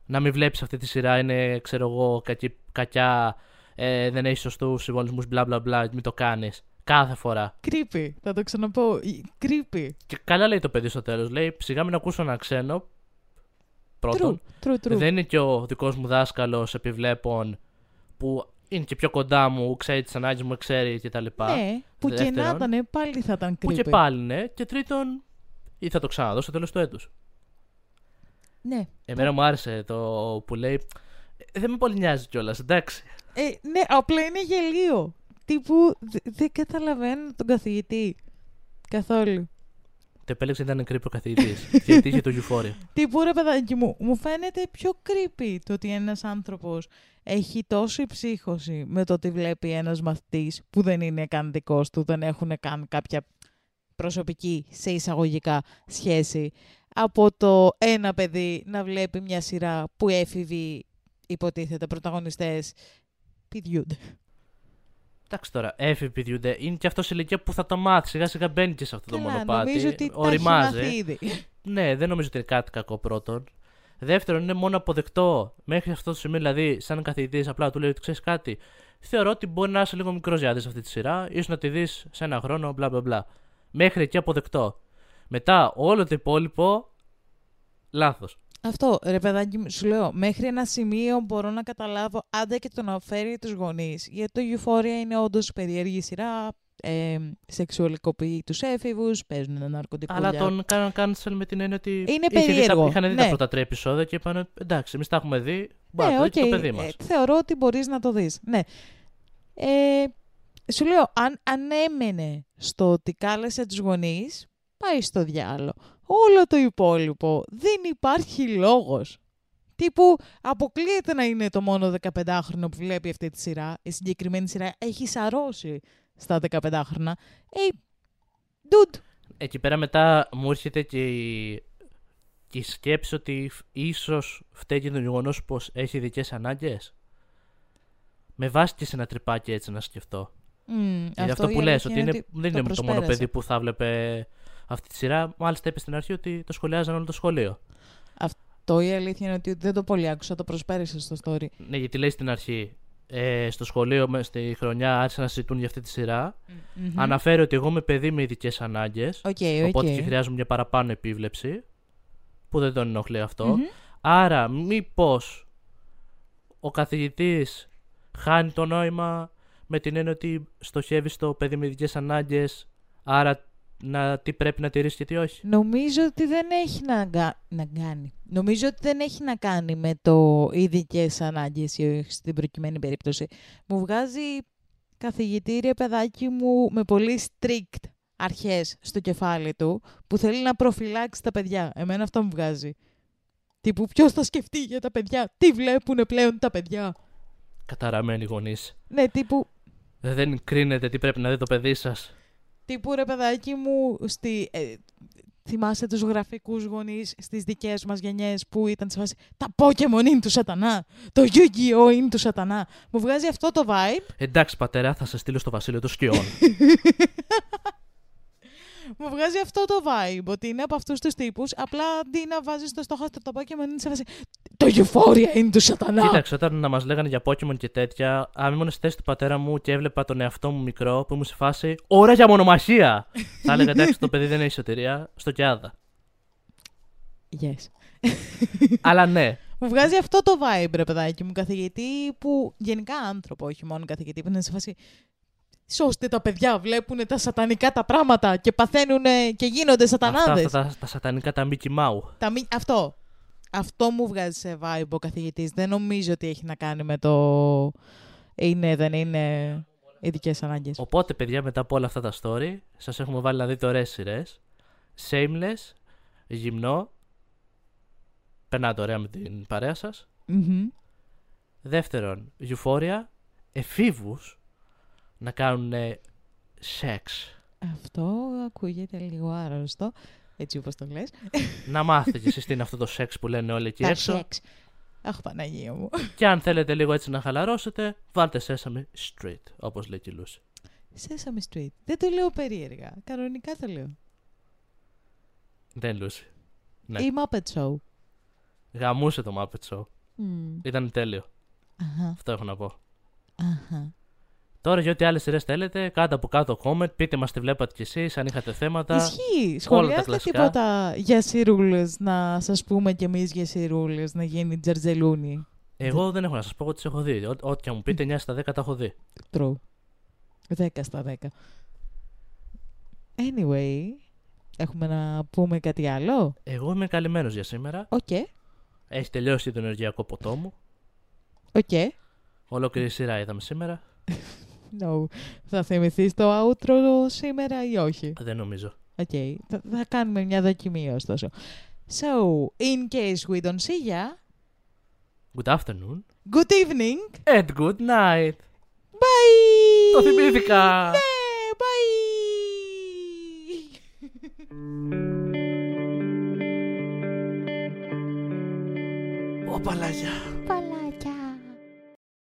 να μην βλέπεις αυτή τη σειρά είναι, ξέρω εγώ, κακή, κακιά, ε, δεν έχεις σωστούς συμβολισμούς, μπλα μπλα μπλα, μην το κάνεις. Κάθε φορά. Creepy, θα το ξαναπώ. Creepy. Και καλά λέει το παιδί στο τέλος. Λέει, σιγά μην ακούσω ένα ξένο. Πρώτον. True, true, true. Δεν είναι και ο δικός μου δάσκαλος επιβλέπων που είναι και πιο κοντά μου, ξέρει τις ανάγκες μου, ξέρει κτλ. Ναι, που και να Δεύτερον, ήταν, πάλι θα ήταν creepy. Που και πάλι ναι. Και τρίτον, ή θα το ξαναδώ στο τέλος του έτους. Ναι. Εμένα μου άρεσε το που λέει. «Ε, Δεν με πολύ νοιάζει κιόλας, εντάξει. Ε, ναι, απλά είναι γελίο. Τύπου δε- δεν καταλαβαίνω τον καθηγητή. Καθόλου. Το επέλεξε ήταν κρύπο καθηγητής. γιατί είχε το Euphoria. Τύπου ρε παιδάκι μου, μου φαίνεται πιο creepy το ότι ένας άνθρωπος έχει τόση ψύχωση με το ότι βλέπει ένας μαθητής που δεν είναι καν δικός του, δεν έχουν καν κάποια προσωπική, σε εισαγωγικά, σχέση, από το ένα παιδί να βλέπει μια σειρά που έφηβοι υποτίθεται πρωταγωνιστές πηδιούνται. Εντάξει τώρα, έφυγε πηδιούνται. Είναι και αυτός σε ηλικία που θα το μάθει. Σιγά σιγά μπαίνει και σε αυτό το Καλά, μονοπάτι. νομίζω ότι τα έχει Οριμάζει. μάθει ήδη. Ναι, δεν νομίζω ότι είναι κάτι κακό πρώτον. Δεύτερον, είναι μόνο αποδεκτό μέχρι αυτό το σημείο, δηλαδή, σαν καθηγητής, απλά του λέει ότι ξέρεις κάτι. Θεωρώ ότι μπορεί να είσαι λίγο μικρός για να δεις αυτή τη σειρά, ίσως να τη δεις σε ένα χρόνο, μπλα μπλα μπλα. Μέχρι εκεί αποδεκτό. Μετά, όλο το υπόλοιπο, λάθος. Αυτό, ρε παιδάκι μου, σου λέω, μέχρι ένα σημείο μπορώ να καταλάβω, άντε και το να φέρει τους γονείς, γιατί το Euphoria είναι όντως περίεργη σειρά, ε, σεξουαλικοποιεί τους έφηβους, παίζουν ναρκωτικούλια. Αλλά τον κάναν cancel με την έννοια ότι. Είναι είχε δει τα- περίεργο, είχαν δει ναι. τα πρώτα τρία επεισόδια και είπαν εντάξει, εμείς τα έχουμε δει. Μπορεί να ναι, το δει και το οκ, παιδί μας. ε, θεωρώ ότι μπορείς να το δεις. Ναι. Ε, σου λέω, αν, αν έμενε στο ότι κάλεσε τους γονείς, πάει στο διάλο. Όλο το υπόλοιπο δεν υπάρχει λόγος. Τύπου αποκλείεται να είναι το μόνο 15χρονο που βλέπει αυτή τη σειρά. Η συγκεκριμένη σειρά έχει σαρώσει στα 15χρονα. Ε, dude, Εκεί πέρα μετά μου έρχεται και η, και η σκέψη ότι φ- ίσως φταίει και το γεγονός πως έχει ειδικές ανάγκες. Με βάση και σε ένα τρυπάκι έτσι να σκεφτώ. μ, Γιατί αυτό, η που λες, αλήθεια ότι, είναι, δεν το είναι το μόνο προσπέρασε. παιδί που θα βλέπε αυτή τη σειρά. Μάλιστα είπε στην αρχή ότι το σχολιάζαν όλο το σχολείο. Το η αλήθεια είναι ότι δεν το πολύ άκουσα, το προσπέρασε στο story. Ναι, γιατί λέει στην αρχή, ε, στο σχολείο με, στη χρονιά άρχισαν να συζητούν για αυτή τη σειρά. Μμμ. Αναφέρει ότι εγώ είμαι παιδί με ειδικές ανάγκες. Ok, ok. Οπότε και χρειάζομαι μια παραπάνω επίβλεψη. Που δεν τον ενοχλεί αυτό. Μμμ. Άρα, μήπως ο καθηγητής χάνει το νόημα με την έννοια ότι στοχεύει στο παιδί με ειδικές ανάγκες. Άρα, να, τι πρέπει να τηρήσει και τι όχι. Νομίζω ότι δεν έχει να, γκα- να κάνει. Νομίζω ότι δεν έχει να κάνει με το ειδικές ανάγκες ή όχι στην προκειμένη περίπτωση. Μου βγάζει καθηγητήρια παιδάκι μου με πολύ strict αρχές στο κεφάλι του που θέλει να προφυλάξει τα παιδιά. Εμένα αυτό μου βγάζει. Τύπου ποιος θα σκεφτεί για τα παιδιά, τι βλέπουν πλέον τα παιδιά; Καταραμένοι γονείς. Ναι, τύπου Δεν κρίνετε τι πρέπει να δει το παιδί σας. Τύπου ρε παιδάκι μου, στη, ε, θυμάσαι τους γραφικούς γονείς στις δικές μας γενιές που ήταν σε φάση «Τα Pokemon είναι του σατανά, το Yu-Gi-Oh είναι του σατανά». Μου βγάζει αυτό το vibe, Εντάξει, πατέρα, θα σε στείλω στο βασίλειο των σκιών. μου βγάζει αυτό το vibe, ότι είναι από αυτούς τους τύπους, απλά αντί να βάζεις το στόχαστρο το Pokemon είναι σε φάση «Το Euphoria είναι του σατανά». Κοίταξε, όταν να μας λέγανε για Pokémon και τέτοια, αν ήμουν στη θέση του πατέρα μου και έβλεπα τον εαυτό μου μικρό που ήμουν σε φάση Ώρα για μονομαχία! θα έλεγα εντάξει, το παιδί δεν έχει σωτηρία, στο Κιάδα. Yes. Αλλά ναι, Μου βγάζει αυτό το vibe, ρε παιδάκι μου, καθηγητή που γενικά άνθρωπο, όχι μόνο καθηγητή, που είναι σε φάση. Σώστε τα παιδιά, βλέπουν τα σατανικά τα πράγματα και παθαίνουν και γίνονται αυτά, σατανάδες. αυτά τα, τα σατανικά τα Mickey Mouse. Τα μη- Αυτό. Αυτό μου βγάζει σε vibe ο καθηγητής. Δεν νομίζω ότι έχει να κάνει με το είναι, δεν είναι ειδικές ανάγκες. Οπότε, παιδιά, μετά από όλα αυτά τα story, σας έχουμε βάλει να δείτε ωραίες σειρές. Shameless, γυμνό. Περνάτε ωραία με την παρέα σας. Μμμ. Δεύτερον, Euphoria, εφήβους να κάνουν σεξ. Αυτό ακούγεται λίγο άρρωστο, έτσι όπως το λες. να μάθετε κι εσείς τι είναι αυτό το σεξ που λένε όλοι εκεί Τα έξω. σεξ. Αχ, Παναγία μου. Και αν θέλετε λίγο έτσι να χαλαρώσετε, βάλτε Sesame Street, όπως λέει και η Λούση. Sesame Street. Δεν το λέω περίεργα. Κανονικά το λέω. Δεν Λούση. Ναι. Ή Muppet Show. Γαμούσε το Muppet Show. Μμ. Ήταν τέλειο. Αχα, Αυτό έχω να πω. αχα. Τώρα για ό,τι άλλες σειρές θέλετε, κάτω από κάτω comment, πείτε μας τι βλέπατε κι εσείς, αν είχατε θέματα. Ισχύει. Σχολιάστε κλασικά. τίποτα για σιρούλες να σας πούμε κι εμείς για σιρούλες να γίνει τζερτζελούνι. Εγώ δεν έχω να σας πω, εγώ τις έχω δει. Ό- Ό,τι και αν μου πείτε, 9 στα 10 τα έχω δει. True. 10 στα 10. Anyway, έχουμε να πούμε κάτι άλλο; Εγώ είμαι καλυμμένος για σήμερα. Οκ. Έχει τελειώσει το ενεργειακό ποτό μου. Οκ. Ολόκληρη σειρά είδαμε σήμερα. No. Θα θυμηθείς το outro σήμερα ή όχι; Δεν νομίζω. Οκ. Θα, θα κάνουμε μια δοκιμή ωστόσο. So, in case we don't see ya, Good afternoon. good evening. And good night. Bye! Το θυμήθηκα. Ναι, bye! Ω, παλάγια. Παλά.